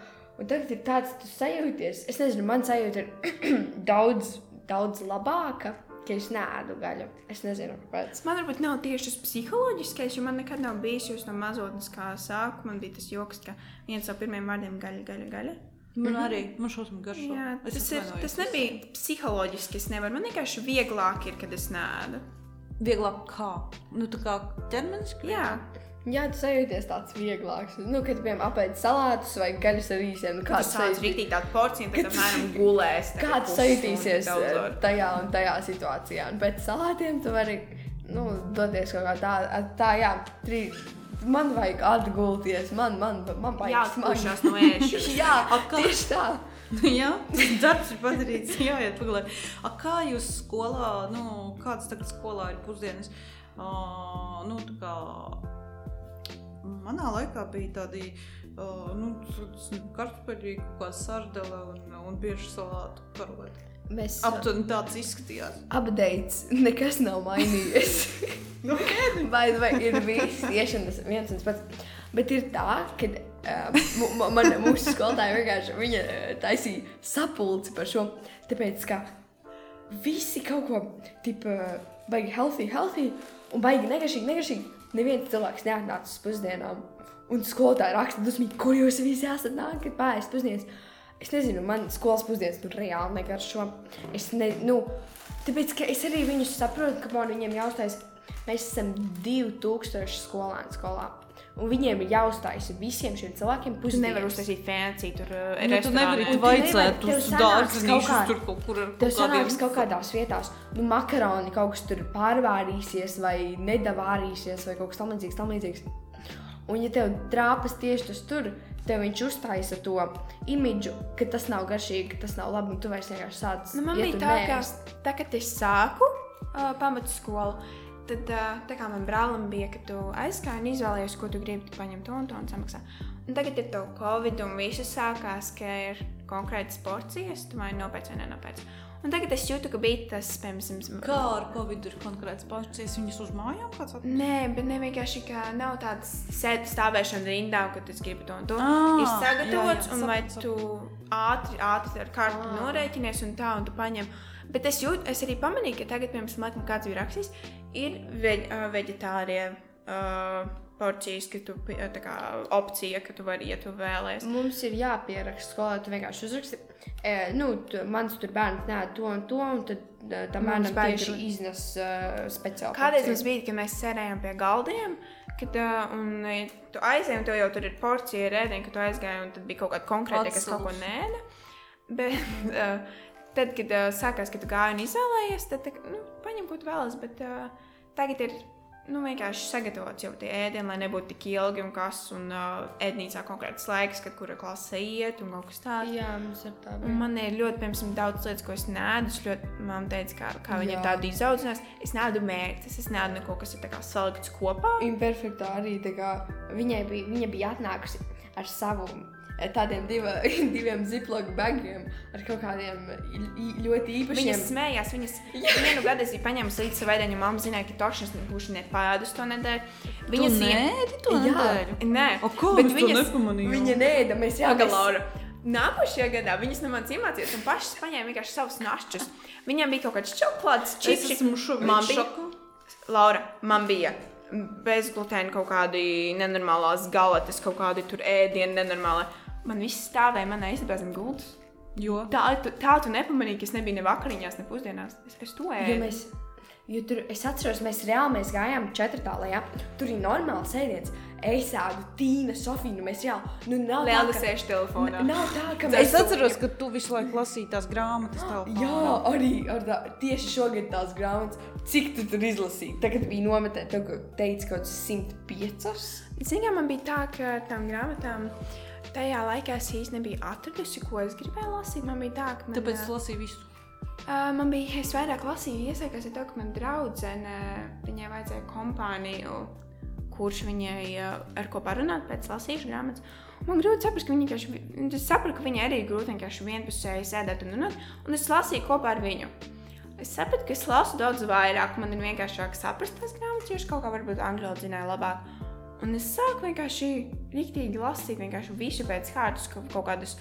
Un tagad ir tāds, tu sajūties. Es nezinu, man sajūta ir daudz, daudz labāka, ka es nēdu gaļu. Es nezinu, kāpēc. Man varbūt nav tieši tas psiholoģiskais, jo man nekad nav bijis jūs no mazotnes kā sākuma. Man bija tas joks, ka viens no pirmajiem vārdiem - gaļa, gaļa, gaļa. Man arī, man šausmīgi garšo. Jā, Es tas, ir, tas nebija psiholoģiski. Es nevaru. Man vienkārši vieglāk ir, kad es nēdu. Vieglāk kā? Nu, tā kā ķermeniski? Jā, Jā, tu sajūties tāds vieglāks. Nu, kad, piemēram, apēdi salātus vai gaļas ar īsiem, nu, tas kāds tāds sajūties. rīktīgi tāda porcija, tad apmēram gulēs. Kāds sajūtīsies eh, var. tajā un tajā situācijā? Un pēc salātiem tu vari nu, doties kaut kā tā, tā jā, trī, man vajag atgulties, man, man, man vajag Jāatpūšas no ēšanas. jā, kā- tieši tā. Jā, darbs ir padarīts. Jā, iet pagulēt. A, kā jūs skolā, nu, kādas tagad skolā ir pusdienas? Uh, nu, tā kā manā laikā bija tādi, uh, nu, kartupeļi, kā sardela un, un bieži salātu karoti. Mēs Aptuveni tāds izskatījās. updates, nekas nav mainījies. Nu, vai, vai ir bijis tieši tas viens un tas pats. Bet ir tā, ka uh, man, mūsu skolotāja vienkārši taisīja sapulci par šo. Tāpēc, ka visi kaut ko tipu, baigi healthy, healthy un baigi negašīgi, negašīgi. Neviens cilvēks neatnāca uz pusdienām. Un skolotāja raksta dusmīgi, kur jūs visi esat nākat pāriest pusdienas. Es nezinu, man skolas pusdienas tur reāli negaršo. Es ne, nu, tāpēc, ka es arī viņus saprotu, ka man viņiem jāuztais. Mēs esam 2000 skolēni skolā. Un viņiem ir jāuzstājas visiem šiem cilvēkiem pusdienas. nevari uztaisīt fancy tur uh, Nu, nevari vaicāt uz dārzenīšus kā- tur kaut kur Tev sanāks kaut kādās vietās, nu, makaroni kaut kas tur pārvārīsies, vai nedavārīsies, vai kaut kas tamlīdzīgs, tamlīdzīgs. Un, ja tev trāpas tieši tas tur, tev viņš uztaisa to imidžu, ka tas nav garšīgi, ka tas nav labi, tu vairs vienkārši sāc. Nu, man bija tā, ka tā, kad es sāku uh, pamatskolu, tad uh, tā kā man brālim bija, ka tu aizgāji un izvēlējies, ko tu gribi, tu paņem to un to un samaksā. Un tagad ir to covid un viss sākās, ka ir konkrētas porcijas, tu vai nopēc vai nenopēc. Un tagad es jūtu, ka bija tas, piemēram, Kā ar Covid ir konkrēts porcijas, viņas uz mājām? Nē, bet ne vienkārši kā nav tādas sēdes stāvēšana rindā, ka es gribu to un to. Ā, ir sagatavots, jā, jā, un vai sapratu, tu ātri, ātri ar kartu Ā. norēķinies un tā, un tu paņem. Bet es jūtu, es arī pamanīju, ka tagad, piemēram, laikam, kāds bija rakstījis, ir veģ, veģetārie uh, porcijas, ka tu tā kā opcija, ka tu vari, ja tu vēlēsies. Mums ir jāpieraksta skolā, tu vienkārši uzraksti. E, nu, tu, mans tur bērns nē, to un to, un tad e, tam bērnam tieši grūti. iznes uh, speciāli. Kādreiz mums bija, kad mēs sēdējām pie galdiem, kad uh, un, ja tu aizēji, un tev jau tur ir porcija rēdiņa, ka tu aizgāji, un tad bija kaut kāda konkrēta, kas kaut ko nēda. Bet uh, tad, kad uh, sākās, ka tu gāji un izvēlējies, tad tā, nu, paņem, ko tu vēlies. Bet uh, tagad ir nu, vienkārši sagatavots jau tie ēdieni, lai nebūtu tik ilgi un kas. Un uh, ēdnīcā konkrēts laiks, kad kura klase iet un kaut kas tāds. Jā, mums ir tā. Un man ir ļoti, piemēram, daudz lietas, ko es nēdu. Es ļoti, man teica, kā, kā viņa tāda izaudzinājusi. Es nēdu mērķus, es nēdu neko, kas ir tā kā salikts kopā. Imperfekta arī tā kā viņai bija, viņa bija atnākusi ar savu. Tādiem diva, diviem ziploku bagiem ar kaut kādiem ļoti īpašiem. Viņas smējās, viņas vienu gadu es biju paņēmusi līdzi savai ēdienam, mamma zināja, ka tošas nebūšu nepēdus to nedēļu. Viņas nēdi to Jā. nedēļu. Nē, O, kā bet viņas, nepamanīju? Viņa nēda, mēs jau Paga, Laura. Nākošajā gadā viņas no manis iemācījās un pašas paņēma vienkārši savus našķus. Viņām bija kaut kāds čokolādes Es čips. šobrīd Man bija-. Laura, man bija bezglutēna kaut kādi nenormālās galatas, kaut kādi tur ēdieni nenormāli. Man viss stāvēja manā istabā zem gultas. Jo. Tā, tu- tā tu nepamanīji, ka es nebiju ne vakariņās, ne pusdienās. Es, es to Jo ēdu. mēs, jo tur, es atceros, mēs reāli mēs gājām četrtā lejā. Tur ir normāls ēdiens. Es ēdu tīna, Sofija, nu mēs jau, nu nav Liela tā, sēž telefonā. Nav tā, ka Es mēs atceros, ka tu visu laiku lasīji tās grāmatas. telefonā. Jā, arī ar tā, tieši šogad tās grāmatas, cik tu tur izlasīji. Tagad bija nometē, tu teici, kaut kas 105. Zinām, man bija tā, ka tām grāmatām tajā laikā es īsti nebiju atradusi, ko es gribēju lasīt. Man bija tā, ka man, Tāpēc es lasīju visu. ā, man bija, es vairāk lasīju, iesaistījos ar to, ka man draudzene, viņai vajadzēja kompāniju, kurš viņai ar ko parunāt pēc lasīšanas grāmatas. Man grūti saprast, ka viņa vienkārši, es sapratu, ka viņai arī grūti vienkārši vienpusēji sēdēt un runāt, un es lasīju kopā ar viņu. Es sapratu, ka es lasu daudz vairāk, man ir vienkāršāk saprast tās grāmatas, jo es kaut kā varbūt angļu valodu zināju labāk. Un es sāku vienkārši rīktīgi lasīt, vienkārši visu pēc kārtas, kaut, kaut kādus.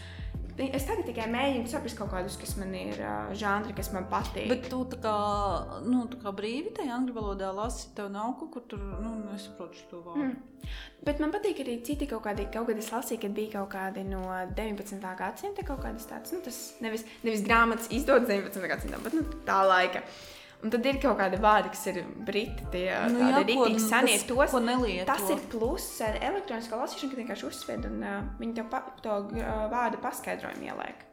Es tagad tikai mēģinu saprast kaut kādus, kas man ir uh, žanri, kas man patīk. Bet tu tā kā, nu, tā kā brīvi tajā angļu valodā lasi, tev nav kaut kur tur, nu, nesaprotu šo vārdu. Mm. Bet man patīk arī citi kaut kādi, kaut kad es lasīju, kad bija kaut kādi no 19. gadsimta kaut kādas tādas, nu, tas nevis, nevis grāmatas izdodas 19. gadsimtā, bet nu, tā laika. Un tad ir kaut kādi vārdi, kas ir briti, tie Nu, jā, rītīgi senie, tos, ko nelieto. Tas ir pluss ar elektronisko lasīšanu, kad vienkārši uzsver un uh, viņi tev pa, to uh, vārdu paskaidrojumu ieliek.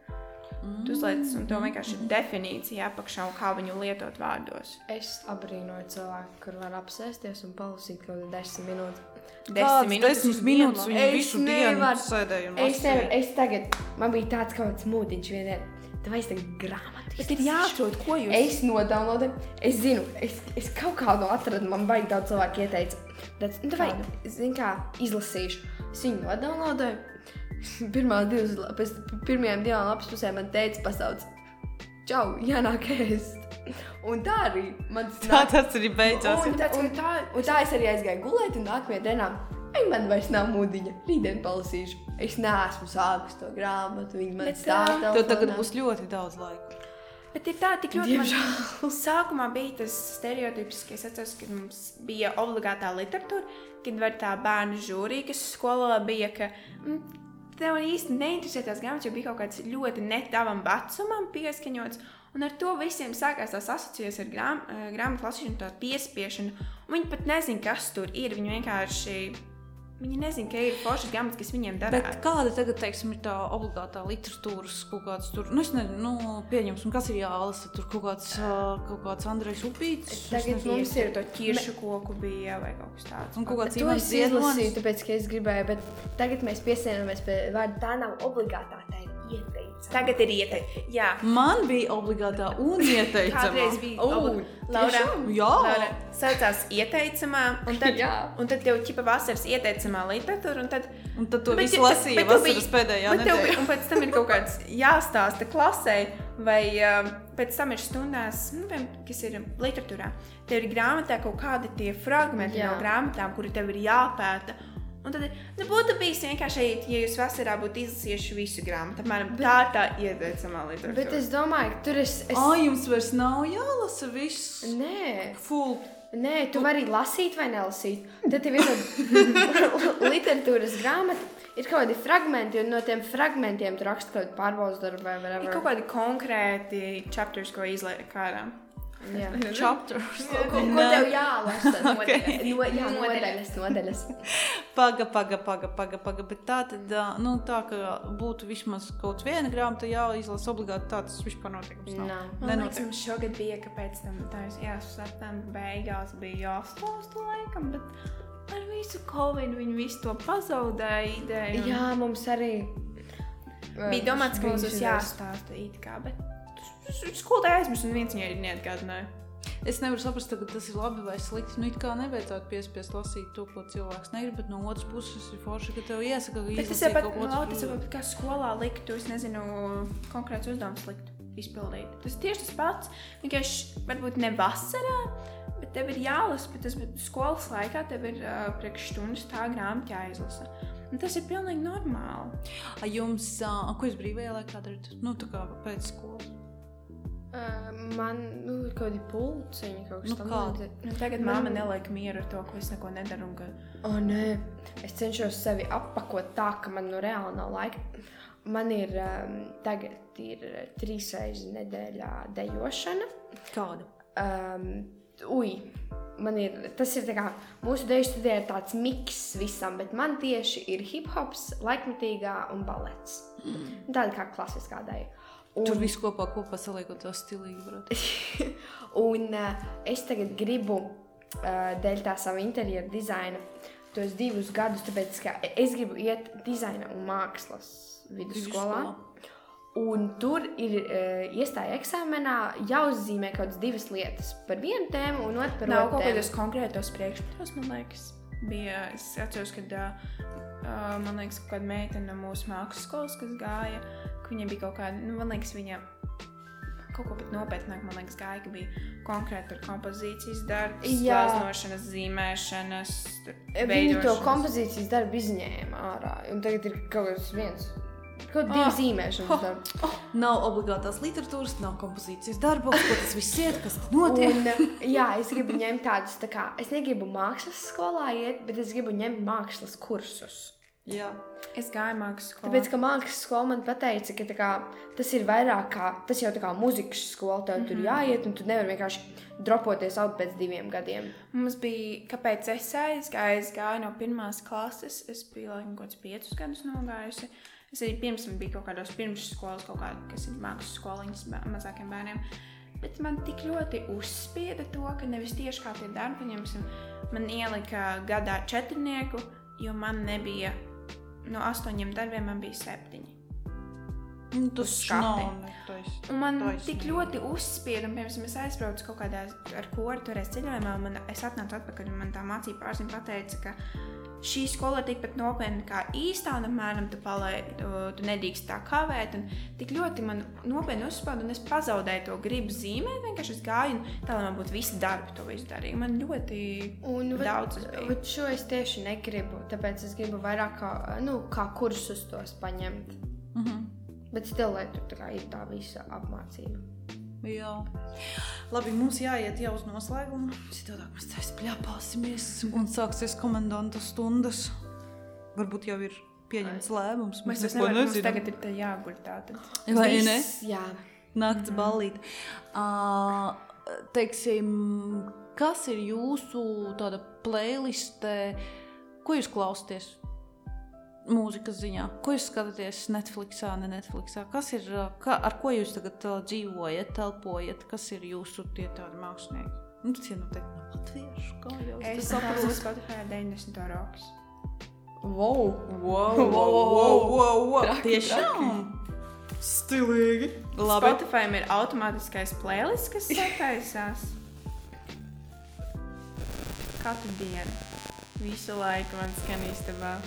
Mm. Uzliec, un tev vienkārši ir definīcija apakšā, kā viņu lietot vārdos. Es abrīnoju cilvēku, kur var apsēsties un palasīt kaut kādu desmit minūtes. Desmit minūtes viņi viņi Es visu dienu sēdēja Es nevaru, es tagad, man bija tāds kaut kāds mūdiņš vienā. Tev vajag tagad grāmatu. Bet ir jāatrod, ko jūs Es nodownloadu, es zinu, es, es kaut kādu atradu, man baigi daudz cilvēku ieteica. Bet, nu, vai, zini, kā izlasīšu. Es viņu nodownloadu. Pirmā divas, pēc pirmajām divām lapas pusēm man teica, pasauc, čau, jānāk ēst. Un tā arī man Tā tas arī beidzās. Un, Tāds, un, tā- un tā es arī aizgāju gulēt, un nākamajā dienā "Ai, man vairs nav mūdiņa. Rītdien palasīšu. Es neesmu sākus to grāmatu, viņa man stāv. ā, Tev tagad būs ļoti daudz laika. Bet ir tā, tik ļoti. Man, sākumā bija tas stereotips, ka es atceros, ka mums bija obligātā literatūra, kad var tā bērnu žūrija, kas skolā bija, ka mm, tev īsti neinteresē tās grāmatas, jo bija kaut kāds ļoti netavam vecumam pieskaņots. Un ar to visiem sākās tās asociācijas ar grām, eh, grāmatu lasīšanu, tā piespiešanu. Un Viņi pat nezina, kas tur ir. Viņi vienkārši Viņi nezina, ka ir foršas grāmatas, kas viņiem dara. Kāda tagad, teiksim, ir tā obligātā literatūras kaut kāds tur, nu, nezinu, nu, pieņemsim, kas ir jālasa, tur kaut kāds, kaut kāds Andrejs Upīts. es Tagad nezinu. mums ir to ķiršu koku bija vai kaut kas tāds. Un kaut kāds es izlasīju, tāpēc, ka es gribēju, bet tagad mēs piesienāmies pie vārda. Tā nav obligātā, tā ir ieteicama. Tagad ir ieteikts. Jā, Man bija obligātā un ieteicama. kādreiz bija. Obli- Laura? Jā. Laura saucās ieteicamā, un tad, Jā. un tad tev ķipa vasaras ieteicamā literatūra, un tad Un tad to Bet visu lasīja bet tev vasaras pēdējā bet tev nedēļā. bija- Un pēc tam ir kaut kāds jāstāsta klasē, vai uh, pēc tam ir stundās, nu, piemēram, kas ir literatūrā. Tev ir grāmatā kaut kādi tie fragmenti Jā. no grāmatām, kuri tev ir jāpēta. Un tad nu, būtu bijis vienkārši, ja jūs vasarā būtu izlasījuši visu grāmatu. Apmēram tā ir tā ieteicamā literatūra. Bet es domāju, ka tur es. es... Ai, jums vairs nav jālasa viss. Nē, Full. nē, tu vari lasīt vai nelasīt. Tad tev ir tāda literatūras grāmata, ir kaut kādi fragmenti, un no tiem fragmentiem tu raksti kaut kādu pārbaudas darbu vai Ir whatever. kaut kādi konkrēti chapters, ko izlaiž kārā. Jā. Chapters. Ko, ko tev jālasa? Ok. No, jā, nodaļas, nodaļas. Paga, paga, paga, paga, paga. Bet tā tad, nu, tā ka būtu vismaz kaut viena grāmata jāizlasa obligāti tā, tas vispār notiekums nav. Nav. Man liekas, mums šogad bija, ka pēc tam tā jā, septembra beigās bija jāstāsta laikam, bet ar visu covid viņi visu to pazaudēja ideju. Jā, mums arī. Bija domāts, ka mums būs jāstāsta it kā, bet skolotāji aizmirst un viens viņai neatgādināja. Es nevaru saprast, ka tas ir labi vai slikti. Nu, it kā nevajadzētu piespiest lasīt to, ko cilvēks negrib, bet no otras puses ir forši, ka tev iesaka, ka tas jau pat kaut ko nav, tas otru. jau pat kā skolā liktu, es nezinu, konkrēts uzdevums likt izpildīt. Tas tieši tas pats, vienkārši varbūt ne vasarā, bet tev ir jālasa, bet tas bet skolas laikā tev ir uh, priekšstundas tā grāmata jāizlasa. Un tas ir pilnīgi normāli. A jums, ā, ko jūs brīvajā laikā darat? Nu, tā kā pēc skolas. Man nu, ir kaut kādi pulciņi, kaut kas Nu, tāds. Nu, tagad Man- māma neliek mieru ar to, ka es neko nedaru. Ka... O, nē, es cenšos sevi apakot tā, ka man nu reāli nav laika. Man ir um, tagad ir trīs reizes nedēļā dejošana. Kāda? Um, ui, man ir tas ir tā kā mūsu deju studijā ir tāds miks visam, bet man tieši ir hip hops, laikmetīgā un balets. Mm. Tāda kā klasiskā deja. Un, Tur viss kopā, kopā saliekot to stilīgi. un uh, es tagad gribu uh, dēļ tā sava interjera dizaina tos divus gadus, tāpēc ka es gribu iet dizaina un mākslas vidusskolā. Un tur ir uh, iestāja eksāmenā jāuzzīmē kaut kādas divas lietas par vienu tēmu un otru par Nav otru kaut tēmu. kādos konkrētos priekšmetos, man liekas. Bija, es atceros, kad uh, man liekas, kaut kāda meitene no mūsu mākslas skolas, kas gāja, ka viņai bija kaut kāda, nu, man liekas, viņa kaut ko nopietnāk, man liekas, gāja, ka bija konkrēti kompozīcijas darbs, Jā. glaznošanas, zīmēšanas, Viņi to kompozīcijas darbu izņēma ārā. Un tagad ir kaut kas viens. Kaut divi Oh. oh. zīmēšanas Oh. darbi. Nav obligātās literatūras, nav kompozīcijas darbos, ko tas viss iet, kas notiek. Un, jā, es gribu ņemt tādus, tā kā es negribu mākslas skolā iet, bet es gribu ņemt mākslas kursus. Jā. Es gāju mākslas skolā. Tāpēc, ka mākslas skola man teica, ka kā, tas ir vairāk kā tas jau tā kā muzikas skola, tev mm -hmm. tur jāiet, un tu nevari vienkārši dropoties out pēc diviem gadiem. Mums bija, kāpēc es aizgāju, es gāju no pirmās klases, es biju laikam kaut kādus piecus gadus nogājusi. Es arī pirms tam biju kaut kādos pirmsskolas, kaut kādā, kas ir mākslas skoliņas mazākiem bērniem. Bet man tik ļoti uzspieda to, ka nevis tieši kā tie darbi, pieņemsim, man ielika gadā četrnieku, jo man nebija no astoņiem darbiem, man bija septiņi. Nu, tas netais. Un man Taisnība. tik ļoti uzspieda, un, piemēram, es aizbraucu kaut kādā ar koru toreiz ceļojumā, man, es atnācu atpakaļ, un man tā mācība pārzina pateica, ka šī skola ir tikpat nopietna kā īstā, un apmēram tu, palai, tu, tu nedrīkst tā kavēt, tik ļoti man nopietni uzspieda, un es pazaudēju to gribu zīmēt, vienkārši es gāju, un tā, lai man būtu visi darbi, to visu darīju. Man ļoti Un daudz bija. Bet šo es tieši negribu, tāpēc es gribu vairāk kā, nu, kā kursus tos paņemt. Mhm. Bet stil, lai tur tā ir tā visa apmācība. Jā. Labi, mums jāiet jau uz noslēgumu. Citādi mēs tā spļāpāsimies un sāksies komandanta stundas. Varbūt jau ir pieņemts lēmums. Mēs mums nezinām. tagad ir tā jāguļ tātad. Vai ne? Viss, Jā. Nakts ballīt. Uh, teiksim, kas ir jūsu tāda playliste ko jūs klausāties? Mūzikas ziņā, ko jūs skatāties Netflixā, ne Netflixā? Kas ir, kā, ar ko jūs tagad dzīvojat, telpojat? Kas ir jūsu tie tādi mākslinieki? Nu, tas ir noteikti no latviešu, kā jau Es tas saprotu, saprotu. Spotify 90 rokas. Wow! Wow, wow, wow, wow, wow. Tiešām! Stilīgi! Labi, Spotify ir automātiskais playlist, kas sataisās katru dienu. Visu laiku man skan īstenībā.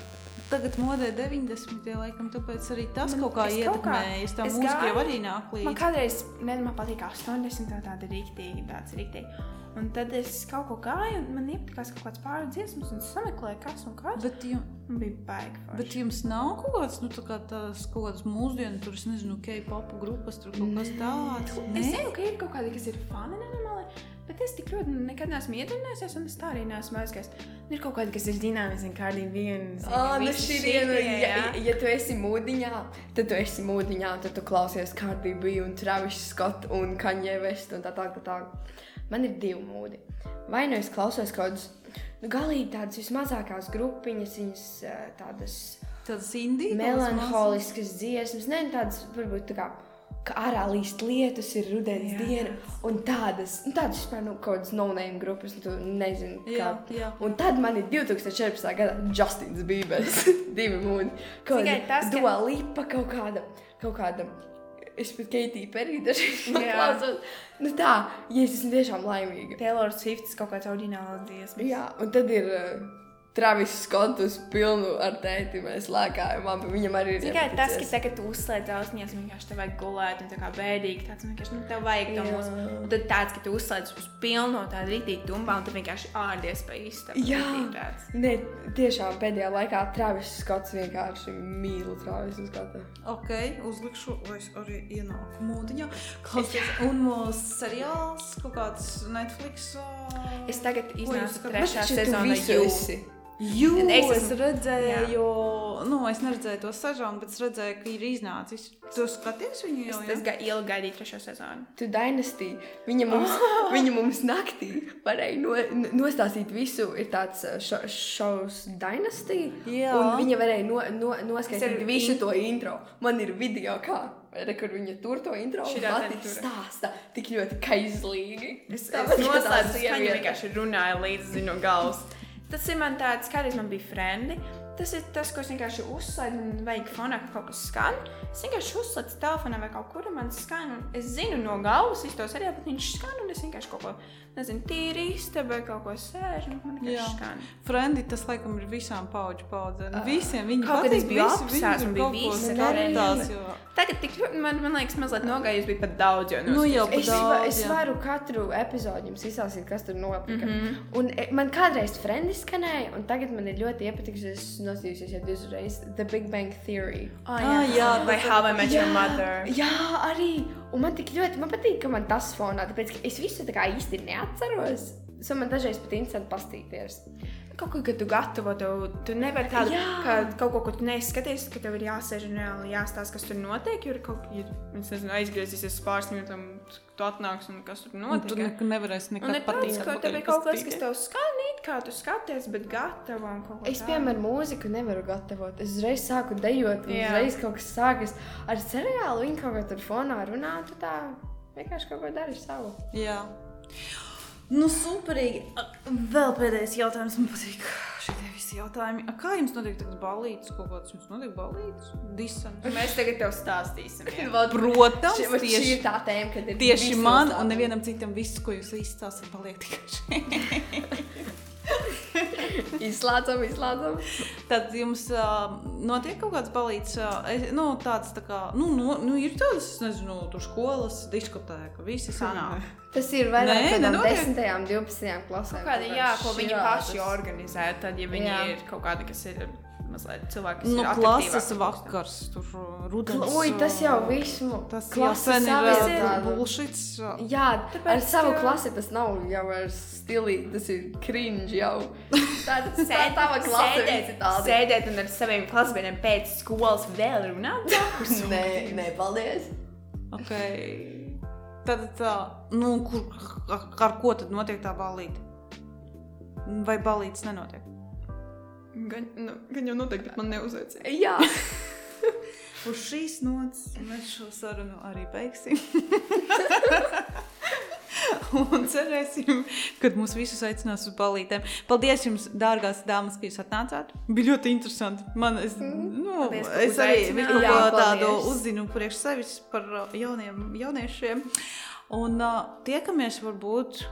Tagad modē 90. laikam, tāpēc arī tas Man- kaut kā es kaut kā- ietekmējas. Tā mūzika jau arī nāk Man līdzi. kādreiz, nezinu, man patīk 80. tāda rīktīgi, tāds rīktīgi. Un tad es kaut ko gāju, un man iepatikās kaut kāds pāri dziesmas, un es sameklēju, kas un kas. Bet, jum, Un bija baigi. forši. bet jums nav kaut kāds, nu, tā kā tās kaut kādas mūsdienu, tur, es nezinu, K-pop grupas, tur kaut kas tāds. Es zinu, ka ir kaut kādi, kas ir fani nenormāli, bet es tik ļoti nekad neesmu iedomājies, un es tā arī neesmu aizgājis. Un Ir kaut kādi, kas ir zināmi, zina, kādi bija. un zina, Ah, nu viena, šitie, ja, jā. ja tu esi mūdiņā, tad tu esi mūdiņā, tad tu klausies Cardi B un Travis Scott un Kanye West un tā tā tā tā. Man ir divi mūdi. Vai nu es klausos kaut kādus, nu galīgi tādas vismazākās grupiņas, viņas tādas Tādas indijas. melanholiskas dziesmas, ne tādas varbūt tā kā. Kā ārā līst lietus, ir rudens Jā. diena, un tādas, nu, tādas vispār nu, kaut kādas no-name grupas, nu, tu nezini, Jā, kā. jā. Un tad man ir 2014. gada Justins Bībers, divi mūži. Kaut kāda ka- Dua Lipa, kaut kāda, kaut kāda. Es pat Keitiju Perī dažreiz klausos. Nu tā, ja es esmu tiešām laimīga. Taylor Swift kaut kāds oriģināls dziesmas. Jā, un tad ir uh, Travis Scott uz pilnu ar tēti. Mēs lēkājam, man viņam arī ir. Tikai tas, ka tagad tu uzslēdz austiņās, un vienkārši tev vajag gulēt, un tā kā bēdīgi, tāds vienkārši, nu, tev vajag to mūziku. Un tad tāds, ka tu uzslēdz uz pilno tādu rītīgu tumbā, un tu vienkārši ārdies pa istabu. Jā. Tāds. Nē, tiešām pēdējā laikā Travis Scotts vienkārši mīl Travis Scottu. Ok, uzlikšu, lai es arī ienāku mūdiņā. Klausies, un mūsu seriāls, kaut kāds Netflix. ā, Es tagad iznācu trešā sezona visu jū. Es es, es redzēju, nu, es neredzēju to sezonu, bet es redzēju, ka ir iznācis. Tu skaties viņu jau? Es ga ilgi gaidīju trešo sezonu. Tu Dynasty, viņa mums, viņa mums naktī varēja no, nostāstīt visu. Ir tāds uh, šo- šovs Dynasty, Jā. un viņa varēja no, no, noskaidrot visu in- to intro. Man ir video, kā re, kur viņa tur to intro tur. stāsta tik ļoti kaizlīgi. Es, es var noslēdzu skaņu, sieviete. vienkārši runāju līdzi no galvas. Tas ir man tāds, kādreiz man bija frendi. Tas ir tas, ko es vienkārši uzslēdzu, un vajag fonā, ka kaut kas skan. Es vienkārši uzslēdzu telefonā vai kaut kur, un man skan. un Es zinu no galvas, es to arī, bet viņš skan, un es vienkārši kaut ko, nezinu, tīri istabai kaut ko sēžu, un man Jā. vienkārši skan. Frendi, tas laikam ir visām paudžu paudzēm. Ā. Visiem viņi Kaut kad es biju viņi un bija visi jo- Tagad tik, man, man liekas, mazliet nogājis bija pat daudz, jo Nu, jau Es, Daudz, es jā. varu katru epizodu jums izstāstīt, kas tur notika. Mm. -hmm. Un e, man kādreiz frendi skanēja, un tagad man ir ļoti iepatikusi, es nosījusies jau divas reizes, The Big Bang Theory. Oh, Ah, jā, vai How I Met Your Mother. jā, arī. Un man tik ļoti man patīk, ka man tas fonā, tāpēc ka es visu tā kā īsti neatceros. So man dažreiz pat interesanti pastīties. Kaut ko, kad tu gatavo, tu, tu nevari tādu Jā. kā, kaut ko, ko tu neskaties, ka tev ir jāsēž un jāstāsta, kas tur notiek. Jo ir kaut kas, es nezinu, aizgriezīsies pāris minūtēm, tu atnāks un kas tur Un notiek. tu ne, nevarēsi Un nekad ir tāds, ka tev ir kaut kas, kas tev skan, it kā tu skaties, bet gatavo un kaut ko Es, piemēram, mūziku nevaru gatavot. Es uzreiz sāku dejot, un Jā. uzreiz kaut kas sākas ar seriālu. Viņa kaut kā tur fonā runā, tu tā vienkārši kaut ko dari savu. Jā. Nu, superīgi. A, Vēl pēdējais jautājums man patīk. Šie visi jautājumi. A, Kā jums notiek tagad balītas? Kaut kāds jums notiek balītas? Disants. Mēs tagad tev stāstīsim. jā. Protams, Šī, šī tieši, ir tā tēma, kad ir tieši man un nevienam citam viss, ko jūs izstāstāt, paliek tikai šeit. Izslēdzam, izslēdzam. Tad jums uh, notiek kaut kāds balīts, uh, nu, tāds tā kā, nu, nu, nu ir tādas, es nezinu, tur skolas diskotēka, visi sanāk. Tas ir vairāk nenotiek. 10, 12 klasēm. Kaut kāda, jā, ko viņi paši organizē, tad, ja viņi Jā. ir kaut kādi, kas ir mazliet cilvēki, Nu, klases vakars, tur uh, rudens. Ui, tas jau uh, viss Tas jau klases sen ir uh, bullshits. uh, Jā, Tāpēc, ar savu ka- klasi tas nav jau ar stilī, tas ir cringe jau. Tā ir tā tava klase sēdēt, sēdēt un ar saviem klasbiedriem pēc skolas vēl runāt. Nē, nē, paldies. Okay. Tad tā, nu, kur, ar, ar ko tad notiek tā balīta? Vai balītas nenotiek? Gan, nu, gan jau noteikti bet man neuzaicina. Jā, Uz šīs nots mēs šo sarunu arī beigsim. Un cerēsim, ka mūs visus aicinās uz balītēm. Paldies jums, dārgās dāmas, ka jūs atnācāt. Bija ļoti interesanti. Man, es, nu, Paldies, es arī kaut ko tādu uzzinu priekš sevis par uh, jauniem jauniešiem. Un uh, tiekamies varbūt.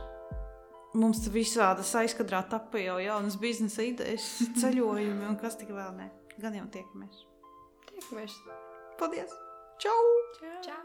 Mums visādas aizkadrā tapa jau jaunas biznesa idejas, ceļojumi un kas tik vēl ne. Gan jau tiekamies. tiekamies. Paldies! Čau! Čau!